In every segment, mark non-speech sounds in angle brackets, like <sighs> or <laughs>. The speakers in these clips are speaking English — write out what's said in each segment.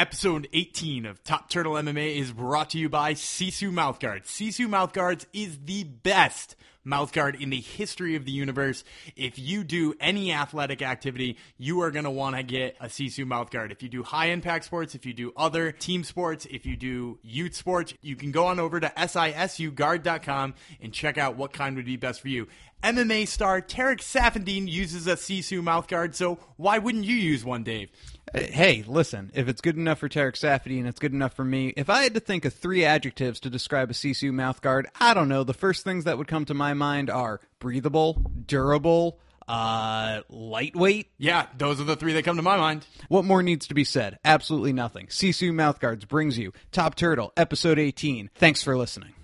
Episode 18 of Top Turtle MMA is brought to you by Sisu Mouthguards. Sisu Mouthguards is the best mouthguard in the history of the universe. If you do any athletic activity, you are going to want to get a Sisu mouthguard. If you do high impact sports, if you do other team sports, if you do youth sports, you can go on over to sisuguard.com and check out what kind would be best for you. MMA star Tarec Saffiedine uses a Sisu mouthguard, so why wouldn't you use one, Dave? Uh, Hey, listen, if it's good enough for Tarec Saffiedine, it's good enough for me. If I had to think of three adjectives to describe a Sisu mouthguard, I don't know. The first things that would come to my mind are breathable, durable, uh, lightweight. Yeah, those are the three that come to my mind. What more needs to be said? Absolutely nothing. Sisu Mouthguards brings you Top Turtle, Episode 18. Thanks for listening.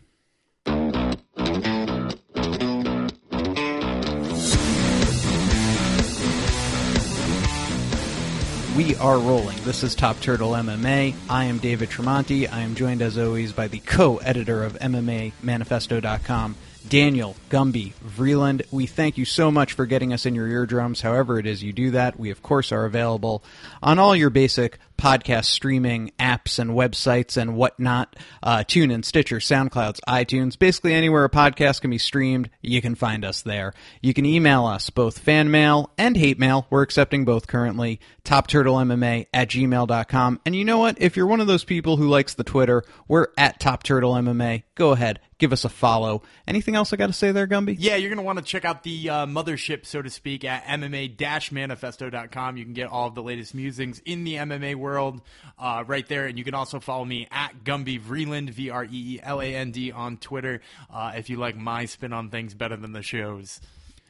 We are rolling. This is Top Turtle MMA. I am David Tremonti. I am joined, as always, by the co editor of MMAManifesto.com, Daniel Gumby Vreeland. We thank you so much for getting us in your eardrums. However, it is you do that. We, of course, are available on all your basic podcast streaming apps and websites and whatnot. Uh, TuneIn, Stitcher, SoundClouds, iTunes, basically anywhere a podcast can be streamed, you can find us there. You can email us both fan mail and hate mail. We're accepting both currently. TopTurtleMMA at gmail.com. And you know what? If you're one of those people who likes the Twitter, we're at TopTurtleMMA. Go ahead, give us a follow. Anything else I got to say there, Gumby? Yeah, you're going to want to check out the uh, mothership, so to speak, at MMA-manifesto.com. You can get all of the latest musings in the MMA world uh, right there. And you can also follow me at Gumby Vreeland, V-R-E-E-L-A-N-D on Twitter uh, if you like my spin on things better than the show's.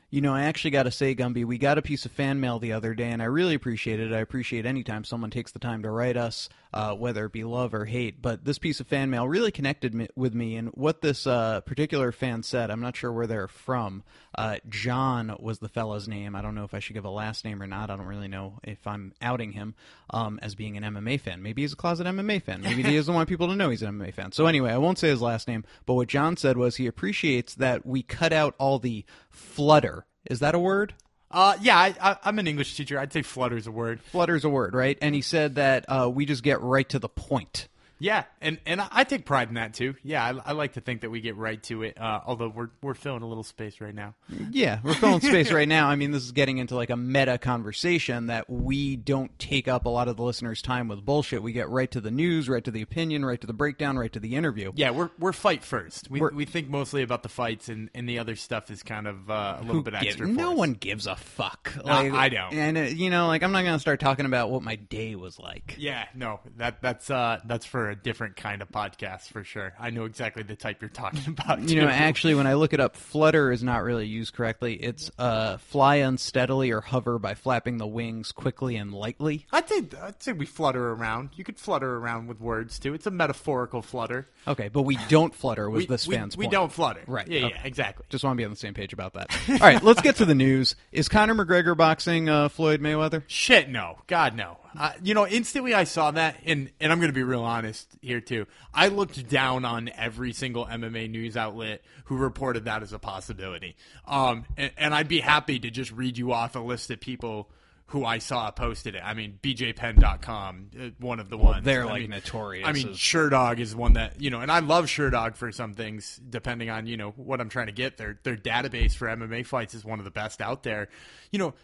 You know, I actually got to say, Gumby, we got a piece of fan mail the other day, and I really appreciate it. I appreciate any time someone takes the time to write us, uh, whether it be love or hate. But this piece of fan mail really connected me, with me, and what this uh, particular fan said, I'm not sure where they're from. Uh, John was the fellow's name. I don't know if I should give a last name or not. I don't really know if I'm outing him um, as being an MMA fan. Maybe he's a closet MMA fan. Maybe he doesn't want people to know he's an MMA fan. So anyway, I won't say his last name. But what John said was he appreciates that we cut out all the flutter. Is that a word? Uh, yeah, I, I'm an English teacher. I'd say flutter's a word. Flutter's a word, right? And he said that uh, we just get right to the point. Yeah, and, and I take pride in that too. Yeah, I, I like to think that we get right to it. Uh, although we're we're filling a little space right now. Yeah, we're filling space right now. I mean, this is getting into like a meta conversation that we don't take up a lot of the listeners' time with bullshit. We get right to the news, right to the opinion, right to the breakdown, right to the interview. Yeah, we're we're fight first. We We're- we think mostly about the fights, and, and the other stuff is kind of uh, a little bit Give- extra. no for us. one gives a fuck. I don't. And uh, you know, like I'm not gonna start talking about what my day was like. Yeah, no, that that's uh that's for a different kind of podcast for sure. I know exactly the type you're talking <laughs> about. You know, actually, when I look it up, flutter is not really used correctly. It's uh, fly unsteadily or hover by flapping the wings quickly and lightly. I'd say I'd say we flutter around. You could flutter around with words too. It's a metaphorical flutter. Okay, but we don't flutter was We, this we, fan's we point. don't flutter. Right, Yeah, okay. yeah, exactly. Just want to be on the same page about that. All right, let's get to the news. Is Conor McGregor boxing uh, Floyd Mayweather? Shit, no. God, no. Uh, you know, instantly I saw that, and, and I'm going to be real honest here, too. I looked down on every single MMA news outlet who reported that as a possibility. Um, and, and I'd be happy to just read you off a list of people who I saw posted it. I mean, BJPenn.com, uh, one of the ones. they're, I like, mean- notorious I mean, as- Sherdog is one that, you know, and I love Sherdog for some things, depending on, you know, what I'm trying to get. Their, their database for MMA fights is one of the best out there. You know,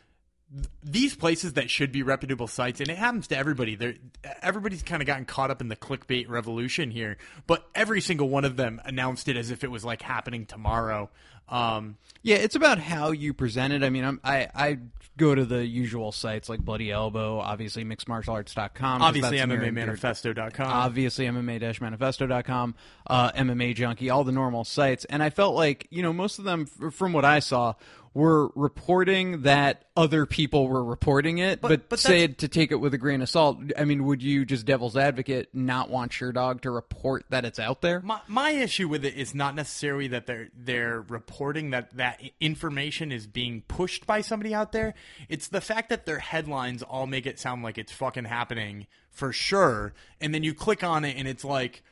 these places that should be reputable sites, and it happens to everybody. They're, everybody's kind of gotten caught up in the clickbait revolution here, but every single one of them announced it as if it was like happening tomorrow. Um, Yeah, it's about how you present it. I mean, I'm, I I go to the usual sites like Bloody Elbow, obviously mixedmartialarts.com. obviously, that's near and dear- MMAmanifesto.com. obviously MMA-manifesto.com, uh, MMA Junkie, all the normal sites. And I felt like, you know, most of them, from what I saw, were reporting that other people were reporting it, but, but said to take it with a grain of salt. I mean, would you, just devil's advocate, not want your dog to report that it's out there? My my issue with it is not necessarily that they're they're reporting that that information is being pushed by somebody out there. It's the fact that their headlines all make it sound like it's fucking happening for sure, and then you click on it and it's like.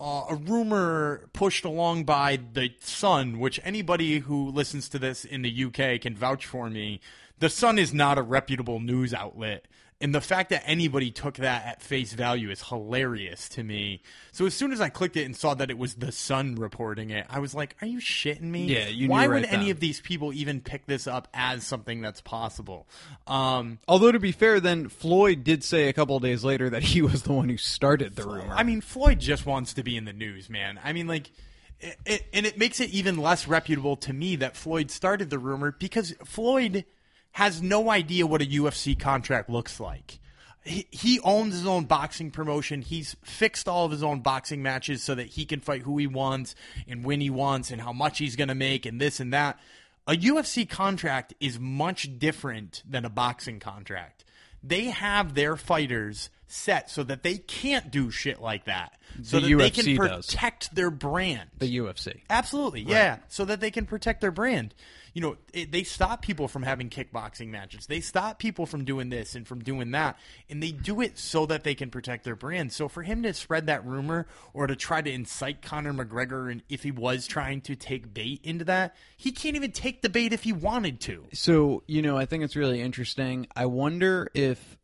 Uh, a rumor pushed along by the Sun, which anybody who listens to this in the UK can vouch for me. The Sun is not a reputable news outlet And the fact that anybody took that at face value is hilarious to me. So as soon as I clicked it and saw that it was the Sun reporting it, I was like, "Are you shitting me? Yeah, you Why knew would right any of these people even pick this up as something that's possible?" Um, Although to be fair, then Floyd did say a couple of days later that he was the one who started the rumor. I mean, Floyd just wants to be in the news, man. I mean, like, it, it, and it makes it even less reputable to me that Floyd started the rumor because Floyd has no idea what a UFC contract looks like. He, he owns his own boxing promotion. He's fixed all of his own boxing matches so that he can fight who he wants and when he wants and how much he's going to make and this and that. A UFC contract is much different than a boxing contract they have their fighters set so that they can't do shit like that. So The that they can UFC does. protect their brand. the UFC. Absolutely, yeah. So that they can protect their brand. You know, it, they stop people from having kickboxing matches. They stop people from doing this and from doing that, and they do it so that they can protect their brand. So for him to spread that rumor or to try to incite Conor McGregor, and if he was trying to take bait into that, he can't even take the bait if he wanted to. So, you know, I think it's really interesting. I wonder if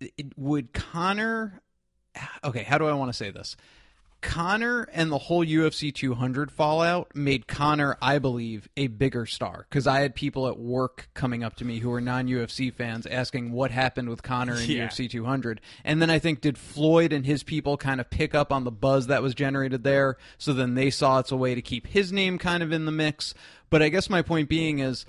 it, would Conor Okay, how do I want to say this? Conor and the whole UFC 200 fallout made Conor, I believe, a bigger star because I had people at work coming up to me who were non UFC fans asking what happened with Conor in Yeah. UFC 200. And then I think, did Floyd and his people kind of pick up on the buzz that was generated there? So then they saw it's a way to keep his name kind of in the mix. But I guess my point being is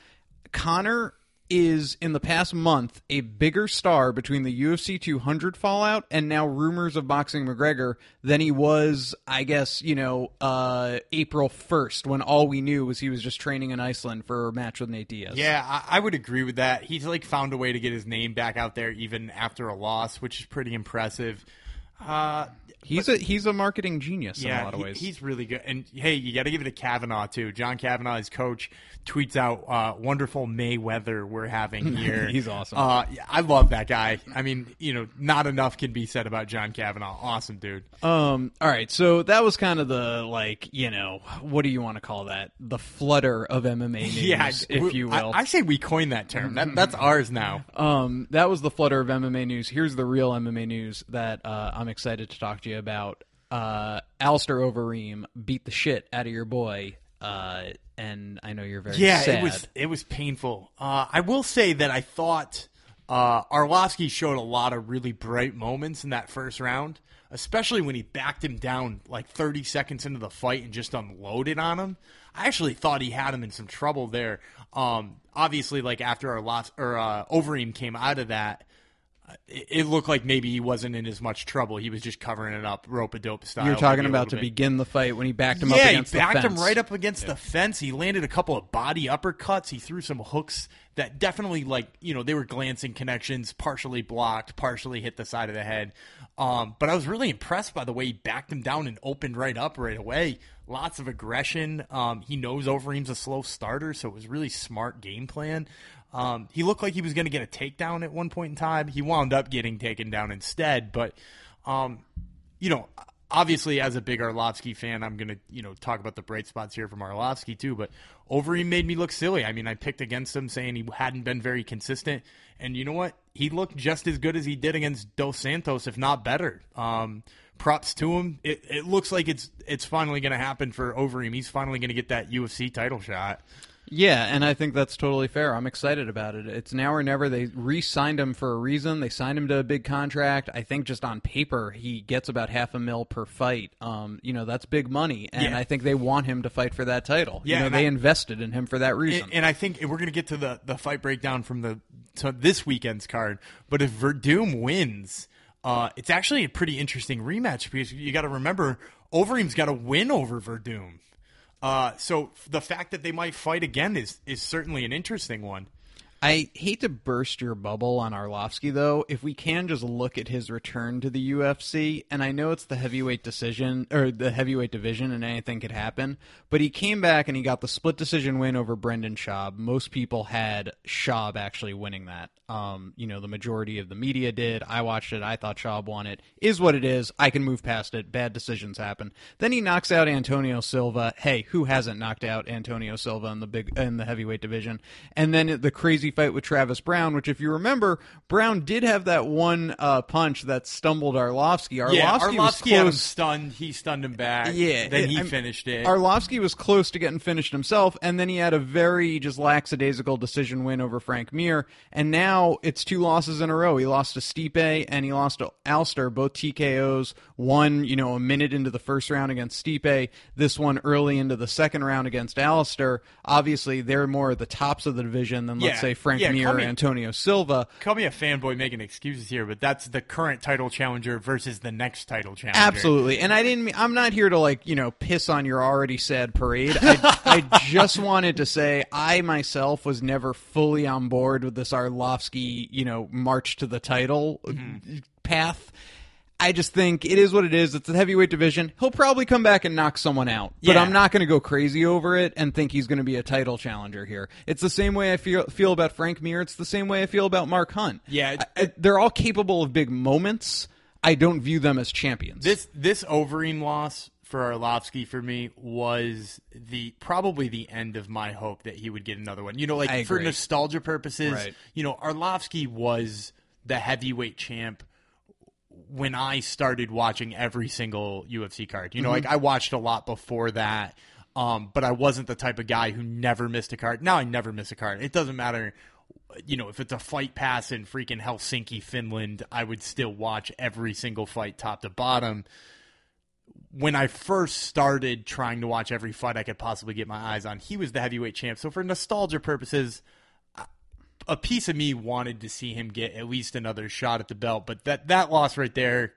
Conor is in the past month a bigger star between the UFC 200 fallout and now rumors of boxing McGregor than he was, I guess, you know, uh, April 1st when all we knew was he was just training in Iceland for a match with Nate Diaz. Yeah, I, I would agree with that. He's like found a way to get his name back out there even after a loss, which is pretty impressive. Uh, He's a he's a marketing genius in a lot of he- ways. he's really good. And hey, you got to give it to Kavanagh too. John Kavanagh, his coach, tweets out uh, "wonderful May weather we're having <laughs> here." He's awesome. Uh, I love that guy. I mean, you know, not enough can be said about John Kavanagh. Awesome dude. Um. All right. So that was kind of the like, you know, what do you want to call that? The flutter of MMA <laughs> news, Yeah, if we- you I- will. I, say we coined that term. That, that's ours now. <laughs> Um, that was the flutter of MMA news. Here's the real MMA news that uh, I'm excited to talk to you about. Uh, Alistair Overeem beat the shit out of your boy, uh, and I know you're very Yeah, sad. it was it was painful. Uh, I will say that I thought uh, Arlovsky showed a lot of really bright moments in that first round, especially when he backed him down like 30 seconds into the fight and just unloaded on him. I actually thought he had him in some trouble there. Um, obviously, like after Arlovs or uh, Overeem came out of that. It it looked like maybe he wasn't in as much trouble. He was just covering it up, rope a dope style. You're talking about to bit begin the fight when he backed him up yeah, against he backed the him fence. right up against the fence. He landed a couple of body uppercuts. He threw some hooks that definitely, like you know, they were glancing connections, partially blocked, partially hit the side of the head. Um, but I was really impressed by the way he backed him down and opened right up right away. Lots of aggression. Um, he knows Overeem's a slow starter, so it was really smart game plan. Um, he looked like he was going to get a takedown at one point in time. He wound up getting taken down instead, but um, you know, obviously as a big Arlovsky fan, I'm gonna you know talk about the bright spots here from Arlovsky too. But Overeem made me look silly. I mean, I picked against him, saying he hadn't been very consistent, and you know what? He looked just as good as he did against Dos Santos, if not better. Um, props to him. It, it looks like it's it's finally gonna happen for Overeem. He's finally gonna get that UFC title shot. Yeah, and I think that's totally fair. I'm excited about it. It's now or never. They re-signed him for a reason. They signed him to a big contract. I think just on paper he gets about half a mil per fight. Um, you know that's big money, and Yeah. I think they want him to fight for that title. Yeah, you know they I- invested in him for that reason. And, and I think we're going to get to the, the fight breakdown from the to this weekend's card. But if Werdum wins, uh, it's actually a pretty interesting rematch because you got to remember Overeem's got to win over Werdum. Uh, so the fact that they might fight again is is certainly an interesting one. I hate to burst your bubble on Arlovsky, though. If we can just look at his return to the UFC, and I know it's the heavyweight decision or the heavyweight division, and anything could happen, but he came back and he got the split decision win over Brendan Schaub. Most people had Schaub actually winning that. Um, you know, the majority of the media did. I watched it. I thought Schaub won it. Is what it is. I can move past it. Bad decisions happen. Then he knocks out Antonio Silva. Hey, who hasn't knocked out Antonio Silva in the big in the heavyweight division? And then the crazy Fight with Travis Browne, which, if you remember, Browne did have that one uh, punch that stumbled Arlovsky. Arlovsky, yeah, was Arlovsky him close. stunned. He stunned him back. Yeah, then it- he I'm- finished it. Arlovsky was close to getting finished himself, and then he had a very just lackadaisical decision win over Frank Mir. And now it's two losses in a row. He lost to Stipe and he lost to Alistair, both TKOs. One, you know, a minute into the first round against Stipe. This one early into the second round against Alistair. Obviously, they're more at the tops of the division than, let's say, Frank yeah, Mir me- Antonio Silva. Call me a fanboy making excuses here, but that's the current title challenger versus the next title challenger. Absolutely, and I didn't. I'm not here to like you know piss on your already sad parade. I, I <laughs> just wanted to say I myself was never fully on board with this Arlovsky you know march to the title mm-hmm. path. I just think it is what it is. It's a heavyweight division. He'll probably come back and knock someone out, but Yeah. I'm not going to go crazy over it and think he's going to be a title challenger here. It's the same way I feel feel about Frank Mir. It's the same way I feel about Mark Hunt. Yeah, I- they're all capable of big moments. I don't view them as champions. This this Overeem loss for Arlovsky for me was the probably the end of my hope that he would get another one. You know, like for nostalgia purposes, Right. you know, Arlovsky was the heavyweight champ when I started watching every single UFC card. You know, Mm-hmm. like I watched a lot before that. Um, but I wasn't the type of guy who never missed a card. Now I never miss a card. It doesn't matter you know, if it's a fight pass in freaking Helsinki, Finland, I would still watch every single fight top to bottom. When I first started trying to watch every fight I could possibly get my eyes on, he was the heavyweight champ. So for nostalgia purposes, a piece of me wanted to see him get at least another shot at the belt. But that that loss right there,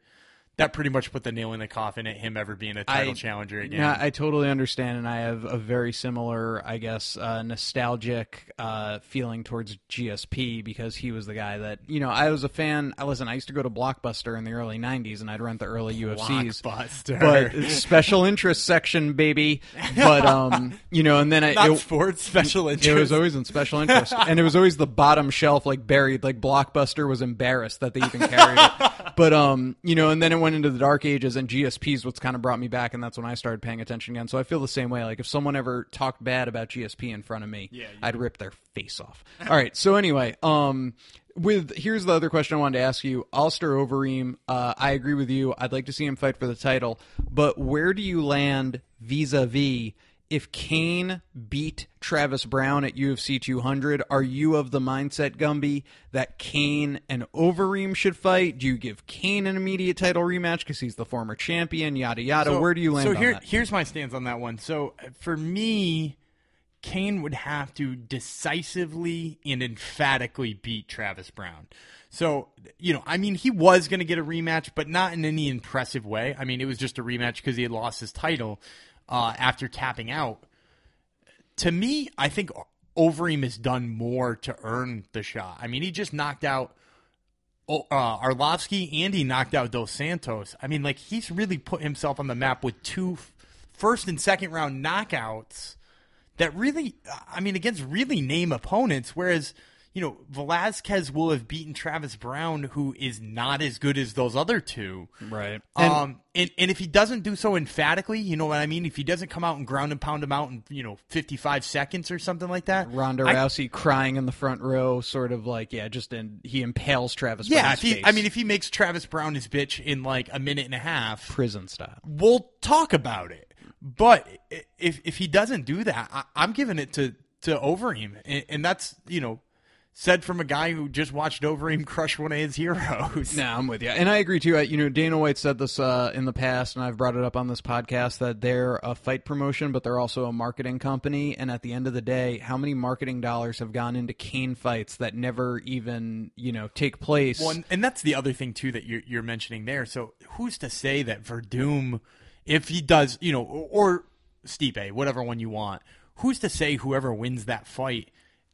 that pretty much put the nail in the coffin at him ever being a title I- challenger again. Yeah, I totally understand, and I have a very similar, I guess, uh, nostalgic uh, feeling towards GSP because he was the guy that you know I was a fan. I listen, I used to go to Blockbuster in the early '90s, and I'd rent the early UFCs. Blockbuster. But special interest section, baby. But <laughs> um, you know, and then I Not it- sports special interest. It was always in special interest, and it was always the bottom shelf, like buried. Like Blockbuster was embarrassed that they even carried it. But um, you know, and then it went into the dark ages, and GSP is what's kind of brought me back, and that's when I started paying attention again. So I feel the same way. Like if someone ever talked bad about GSP in front of me, Yeah, I'd rip their face off. <laughs> All right. So anyway, um. With here's the other question I wanted to ask you, Alistair Overeem. Uh, I agree with you. I'd like to see him fight for the title, but where do you land vis-a-vis if Cain beat Travis Browne at UFC 200, are you of the mindset, Gumby, that Cain and Overeem should fight? Do you give Cain an immediate title rematch because he's the former champion? Yada yada. Where do you land So here, here's my stance on that one. So for me, Cain would have to decisively and emphatically beat Travis Browne. So you know, I mean, he was going to get a rematch, but not in any impressive way. I mean, it was just a rematch because he had lost his title uh, after tapping out. To me, I think Overeem has done more to earn the shot. I mean, he just knocked out uh, Arlovsky and he knocked out Dos Santos. I mean, like he's really put himself on the map with two first and second round knockouts that really, I mean, against really name opponents. Whereas, you know, Velasquez will have beaten Travis Browne, who is not as good as those other two. right. um, and, and if he doesn't do so emphatically, you know what I mean? If he doesn't come out and ground and pound him out in, you know, 55 seconds or something like that. Ronda I- Rousey crying in the front row, sort of like yeah, just in, he impales Travis. Yeah, Browne's if he, face, I mean, if he makes Travis Browne his bitch in like a minute and a half, prison style. we'll talk about it. But if if he doesn't do that, I, I'm giving it to to Overeem, and, and that's you know said from a guy who just watched Overeem crush one of his heroes. <laughs> No, I'm with you, and I agree too. You know, Dana White said this uh, in the past, and I've brought it up on this podcast that they're a fight promotion, but they're also a marketing company. And at the end of the day, how many marketing dollars have gone into Cain fights that never even you know take place? Well, and, and that's the other thing too that you're you're mentioning there. So who's to say that Werdum, if he does, you know, or, or Stipe, whatever one you want, who's to say whoever wins that fight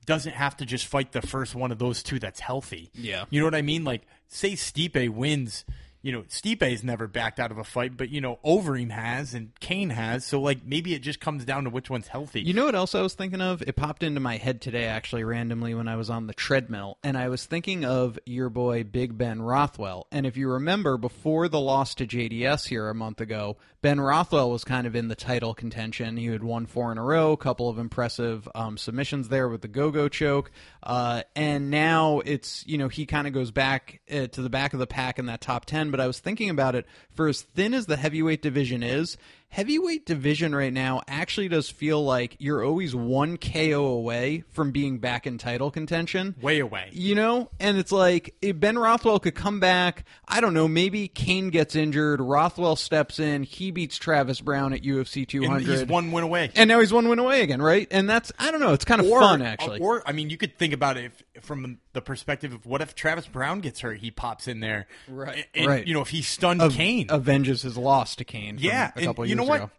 doesn't have to just fight the first one of those two that's healthy? Yeah. you know what I mean. Like, say Stipe wins. you know, Stipe's never backed out of a fight, but you know, Overeem has and Cain has. So like maybe it just comes down to which one's healthy. You know what else I was thinking of? It popped into my head today, actually, randomly when I was on the treadmill, and I was thinking of your boy Big Ben Rothwell. And if you remember, before the loss to JDS here a month ago, Ben Rothwell was kind of in the title contention. He had won four in a row, a couple of impressive um, submissions there with the go-go choke, uh, and now it's you know he kind of goes back uh, to the back of the pack in that top ten. But I was thinking about it for as thin as the heavyweight division is, heavyweight division right now actually does feel like you're always one KO away from being back in title contention. Way away. You know? And it's like if Ben Rothwell could come back. I don't know. Maybe Cain gets injured. Rothwell steps in. He beats Travis Browne at UFC 200. And he's one win away. And now he's one win away again, right? And that's, I don't know. It's kind of or, fun, actually. Or, I mean, you could think about it if, from the perspective of what if Travis Browne gets hurt? He pops in there. Right. And, right. You know, if he stunned Av- Cain. Avenges his loss to Cain. from Yeah, A couple and you know what? ago.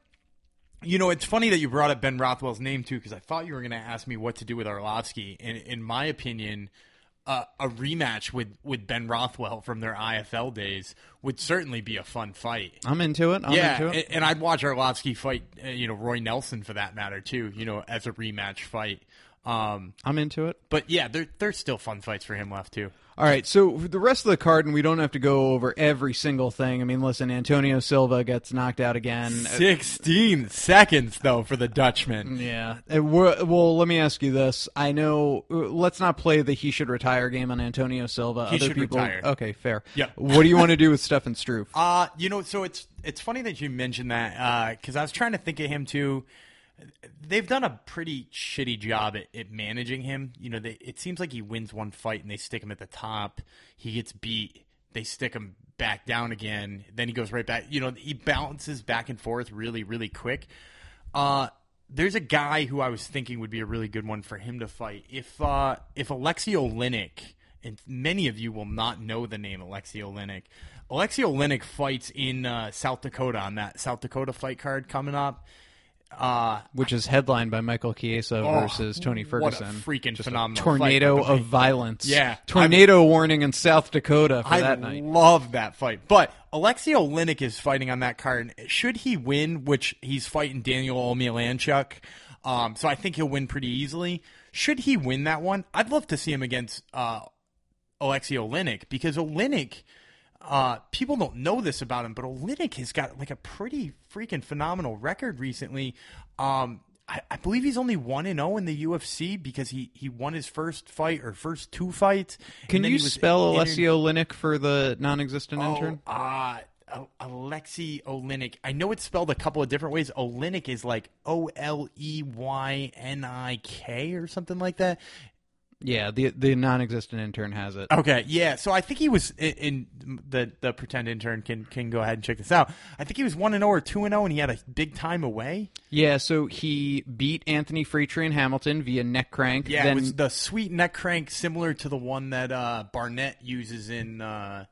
You know, it's funny that you brought up Ben Rothwell's name too, because I thought you were going to ask me what to do with Arlovsky. And in my opinion, uh, a rematch with, with Ben Rothwell from their IFL days would certainly be a fun fight. I'm into it. I'm yeah, into it. and, and I'd watch Arlovsky fight, uh, you know, Roy Nelson for that matter too. You know, as a rematch fight. Um, I'm into it. but yeah, there there's still fun fights for him left too. All right, so the rest of the card, and we don't have to go over every single thing. I mean, listen, Antonio Silva gets knocked out again. Sixteen seconds though for the Dutchman. Yeah. Uh, Well, let me ask you this. I know. uh, Let's not play the he should retire game on Antonio Silva. He Other should people. retire. Okay, fair. Yeah. What do you want to do with Stefan Struve? <laughs> Uh, you know, so it's it's funny that you mentioned that because I was trying to think of him too. They've done a pretty shitty job at, at managing him. You know, they, it seems like he wins one fight and they stick him at the top. He gets beat, they stick him back down again. Then he goes right back. You know, he bounces back and forth really, really quick. Uh, there's a guy who I was thinking would be a really good one for him to fight. If uh, if Alexei Oleynik, and many of you will not know the name Alexei Oleynik. Alexei Oleynik fights in uh, South Dakota on that South Dakota fight card coming up. Uh, Which is headlined by Michael Chiesa Oh, versus Tony what a Ferguson. freaking Just phenomenal tornado the way. of violence. Yeah, tornado warning in South Dakota for I that night. love that fight. But Alexei Oleynik is fighting on that card. Should he win, which he's fighting Daniel Omielanchuk, um, so I think he'll win pretty easily. Should he win that one, I'd love to see him against uh, Alexei Oleynik because Oleynik, uh, people don't know this about him, but Oleynik has got like a pretty freaking phenomenal record recently. Um, I, I believe he's only one and zero in the UFC because he, he won his first fight or first two fights. Can you spell inter- Alexei Oleynik for the non-existent intern? Oh, uh, Al- Alexei Oleynik. I know it's spelled a couple of different ways. Oleynik is like O L E Y N I K or something like that. Yeah, the the non-existent intern has it. Okay, yeah. So I think he was in, in the the pretend intern can can go ahead and check this out. I think he was one and zero or two and zero, and he had a big time away. Yeah, so he beat Anthony Freetree in Hamilton via neck crank. Yeah, then it was the sweet neck crank, similar to the one that uh, Barnett uses in. Uh,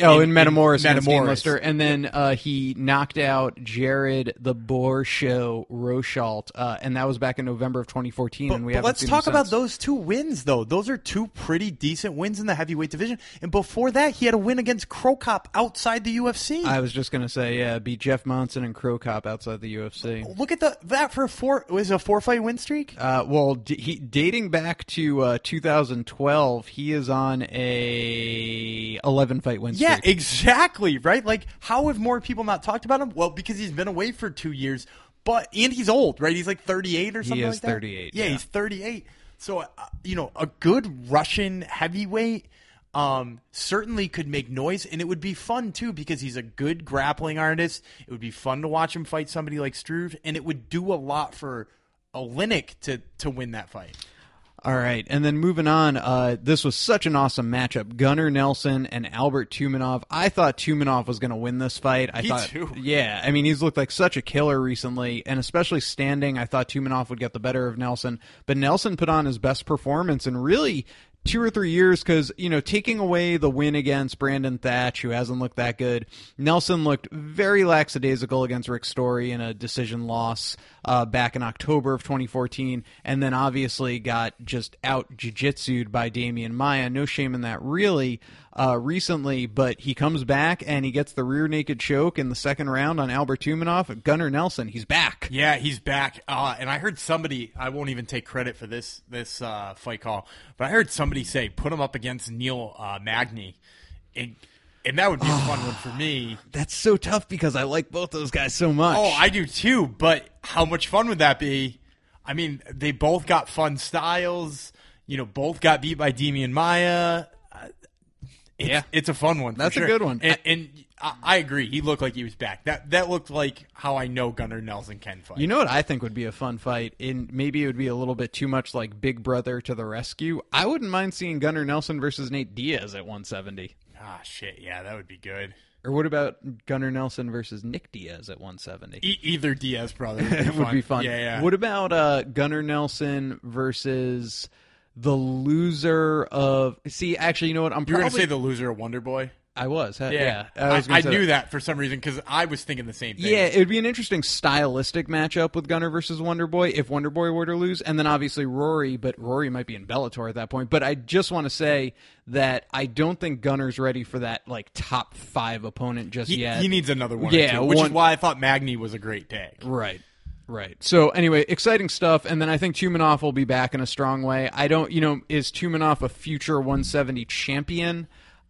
Oh, in- in, Metamoris, in Metamoris. And then uh, he knocked out Jared the Boar Show Rosholt, uh, and that was back in November of 2014. But, and we but let's talk about those two wins, though. Those are two pretty decent wins in the heavyweight division. And before that, he had a win against Cro Cop outside the UFC. I was just gonna say, yeah, beat Jeff Monson and Cro Cop outside the UFC. Look at the that for a four was a four fight win streak. Uh, well, d- he, dating back to uh, 2012, he is on a 11 fight win Yeah, streak. exactly. Right. Like, how have more people not talked about him? Well, because he's been away for two years, but and he's old, right? He's like thirty eight or something. He is like that. 38, Yeah, yeah. he's thirty eight. So uh, you know, a good Russian heavyweight. Um, certainly could make noise, and it would be fun too because he's a good grappling artist. It would be fun to watch him fight somebody like Struve, and it would do a lot for Oleynik to to win that fight. All right, and then moving on, uh, this was such an awesome matchup. Gunnar Nelson and Albert Tumenov. I thought Tumenov was going to win this fight. I Me thought, too. <laughs> yeah, I mean he's looked like such a killer recently, and especially standing. I thought Tumenov would get the better of Nelson, but Nelson put on his best performance and really two or three years because you know taking away the win against Brandon Thatch, who hasn't looked that good. Nelson looked very lackadaisical against Rick Story in a decision loss uh, back in October of 2014, and then obviously got just out jiu-jitsued by Demian Maia. No shame in that, really. Uh, recently, but he comes back and he gets the rear naked choke in the second round on Albert Tumenov. Gunnar Nelson, he's back. Yeah, he's back. Uh, and I heard somebody. I won't even take credit for this this uh, fight call, but I heard somebody say put him up against Neil uh, Magny, and, and that would be a fun one for me. <sighs> That's so tough because I like both those guys so much. Oh, I do too. But how much fun would that be? I mean, they both got fun styles. You know, both got beat by Demian Maia. It's, Yeah. it's a fun one. That's a good one. And, and I, I agree. He looked like he was back. That that looked like how I know Gunnar Nelson can fight. You know what I think would be a fun fight? In maybe it would be a little bit too much like Big Brother to the rescue. I wouldn't mind seeing Gunnar Nelson versus Nate Diaz at 170. ah, shit. Yeah, that would be good. Or what about Gunnar Nelson versus Nick Diaz at 170? E- either Diaz brother would be, <laughs> would be fun. Yeah, yeah. What about uh, Gunnar Nelson versus the loser of? See, actually, you know what? I'm you were probably gonna say the loser of Wonder Boy? I was. huh? Yeah, I, was I say knew that. for some reason because I was thinking the same thing. Yeah, it would be an interesting stylistic matchup with Gunnar versus Wonder Boy if Wonder Boy were to lose, and then obviously Rory, but Rory might be in Bellator at that point. But I just want to say that I don't think Gunnar's ready for that like top five opponent just he, yet. he needs another one. Yeah, or two, which one- is why I thought Magny was a great tag. Right. Right. So anyway, exciting stuff. And then I think Tumenov will be back in a strong way. I don't, you know, is Tumenov a future 170 champion?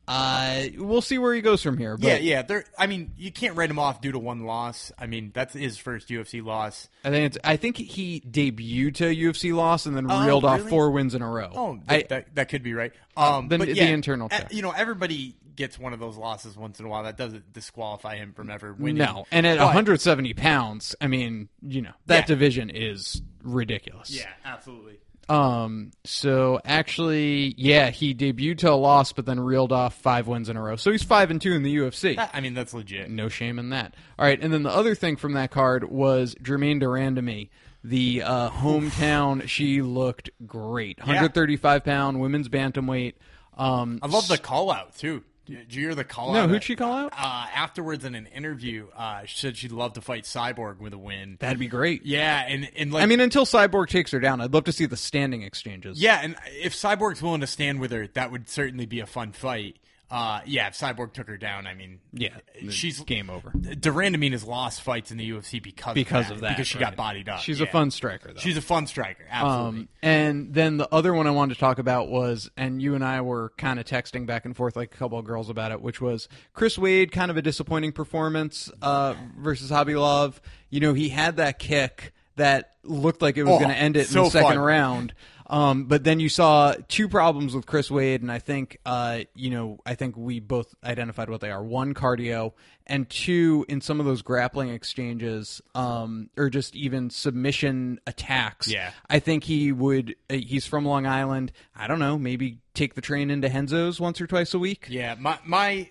Uh, we'll see where he goes from here. But Yeah, yeah. There. I mean, you can't write him off due to one loss. I mean, that's his first UFC loss. I think it's, I think he debuted to a UFC loss and then Oh, reeled off four wins in a row. Oh, I, that, that, that could be right. Um, the- but the yeah, internal uh, check. You know, everybody gets one of those losses once in a while. That doesn't disqualify him from ever winning. no, and at But- 170 pounds, I mean, you know, that Yeah. division is ridiculous. Yeah, absolutely. Um. So actually, yeah, he debuted to a loss, but then reeled off five wins in a row. So he's five and two in the UFC. I mean, that's legit. no shame in that. All right, and then the other thing from that card was Germaine de Randamie, the uh, hometown. She looked great, 135 pound women's bantamweight. Um, I love the call out too. Did you hear the call no, who'd she call out? Uh, afterwards in an interview, uh, she said she'd love to fight Cyborg with a win. That'd be great. Yeah, and and like I mean, until Cyborg takes her down, I'd love to see the standing exchanges. Yeah, and if Cyborg's willing to stand with her, that would certainly be a fun fight. Uh, yeah, if Cyborg took her down, I mean, Yeah, she's game over de Randamie has lost fights in the UFC because because of of that, that. because she right. got bodied up. She's Yeah. a fun striker, though. She's a fun striker. Absolutely. Um, and then the other one I wanted to talk about was, and you and I were kind of texting back and forth like a couple of girls about it, which was Chris Wade, kind of a disappointing performance uh, versus Khabilov. You know, he had that kick that looked like it was Oh, going to end it in so the second fun. round. Um, but then you saw two problems with Chris Wade, and I think, uh, you know, I think we both identified what they are: one, cardio, and two, in some of those grappling exchanges, um, or just even submission attacks. Yeah. I think he would. Uh, he's from Long Island. I don't know. Maybe take the train into Renzo's once or twice a week. yeah, my my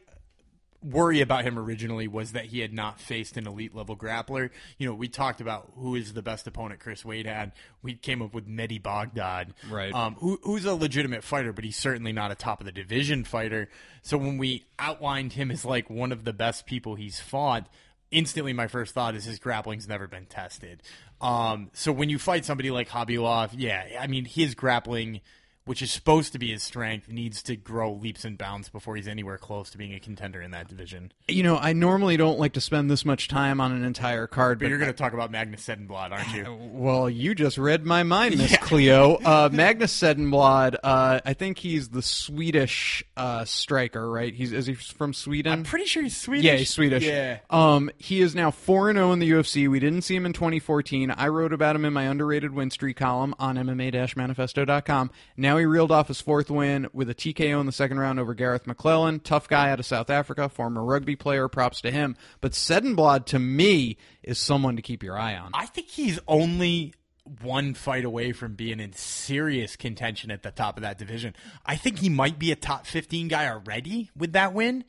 worry about him originally was that he had not faced an elite level grappler. You know, we talked about who is the best opponent Chris Wade had. We came up with Mehdi Baghdad, Right. Um, who, who's a legitimate fighter, but he's certainly not a top of the division fighter. So when we outlined him as like one of the best people he's fought, instantly my first thought is his grappling's never been tested. Um, so when you fight somebody like Khabilov, yeah, I mean his grappling which is supposed to be his strength, needs to grow leaps and bounds before he's anywhere close to being a contender in that division. You know, I normally don't like to spend this much time on an entire card, But but you're going to talk about Magnus Cedenblad, aren't you? <laughs> Well, you just read my mind, Miss <laughs> Cleo. Uh, Magnus Cedenblad, uh, I think he's the Swedish uh, striker, right? He's is he from Sweden? I'm pretty sure he's Swedish. yeah, he's Swedish. Yeah. Um, he is now four and zero in the UFC. We didn't see him in 2014. I wrote about him in my underrated win streak column on MMA-manifesto.com. Now he reeled off his fourth win with a TKO in the second round over Garreth McLellan. Tough guy out of South Africa, former rugby player. Props to him. But Cedenblad, to me, is someone to keep your eye on. I think he's only one fight away from being in serious contention at the top of that division. I think he might be a top 15 guy already with that win.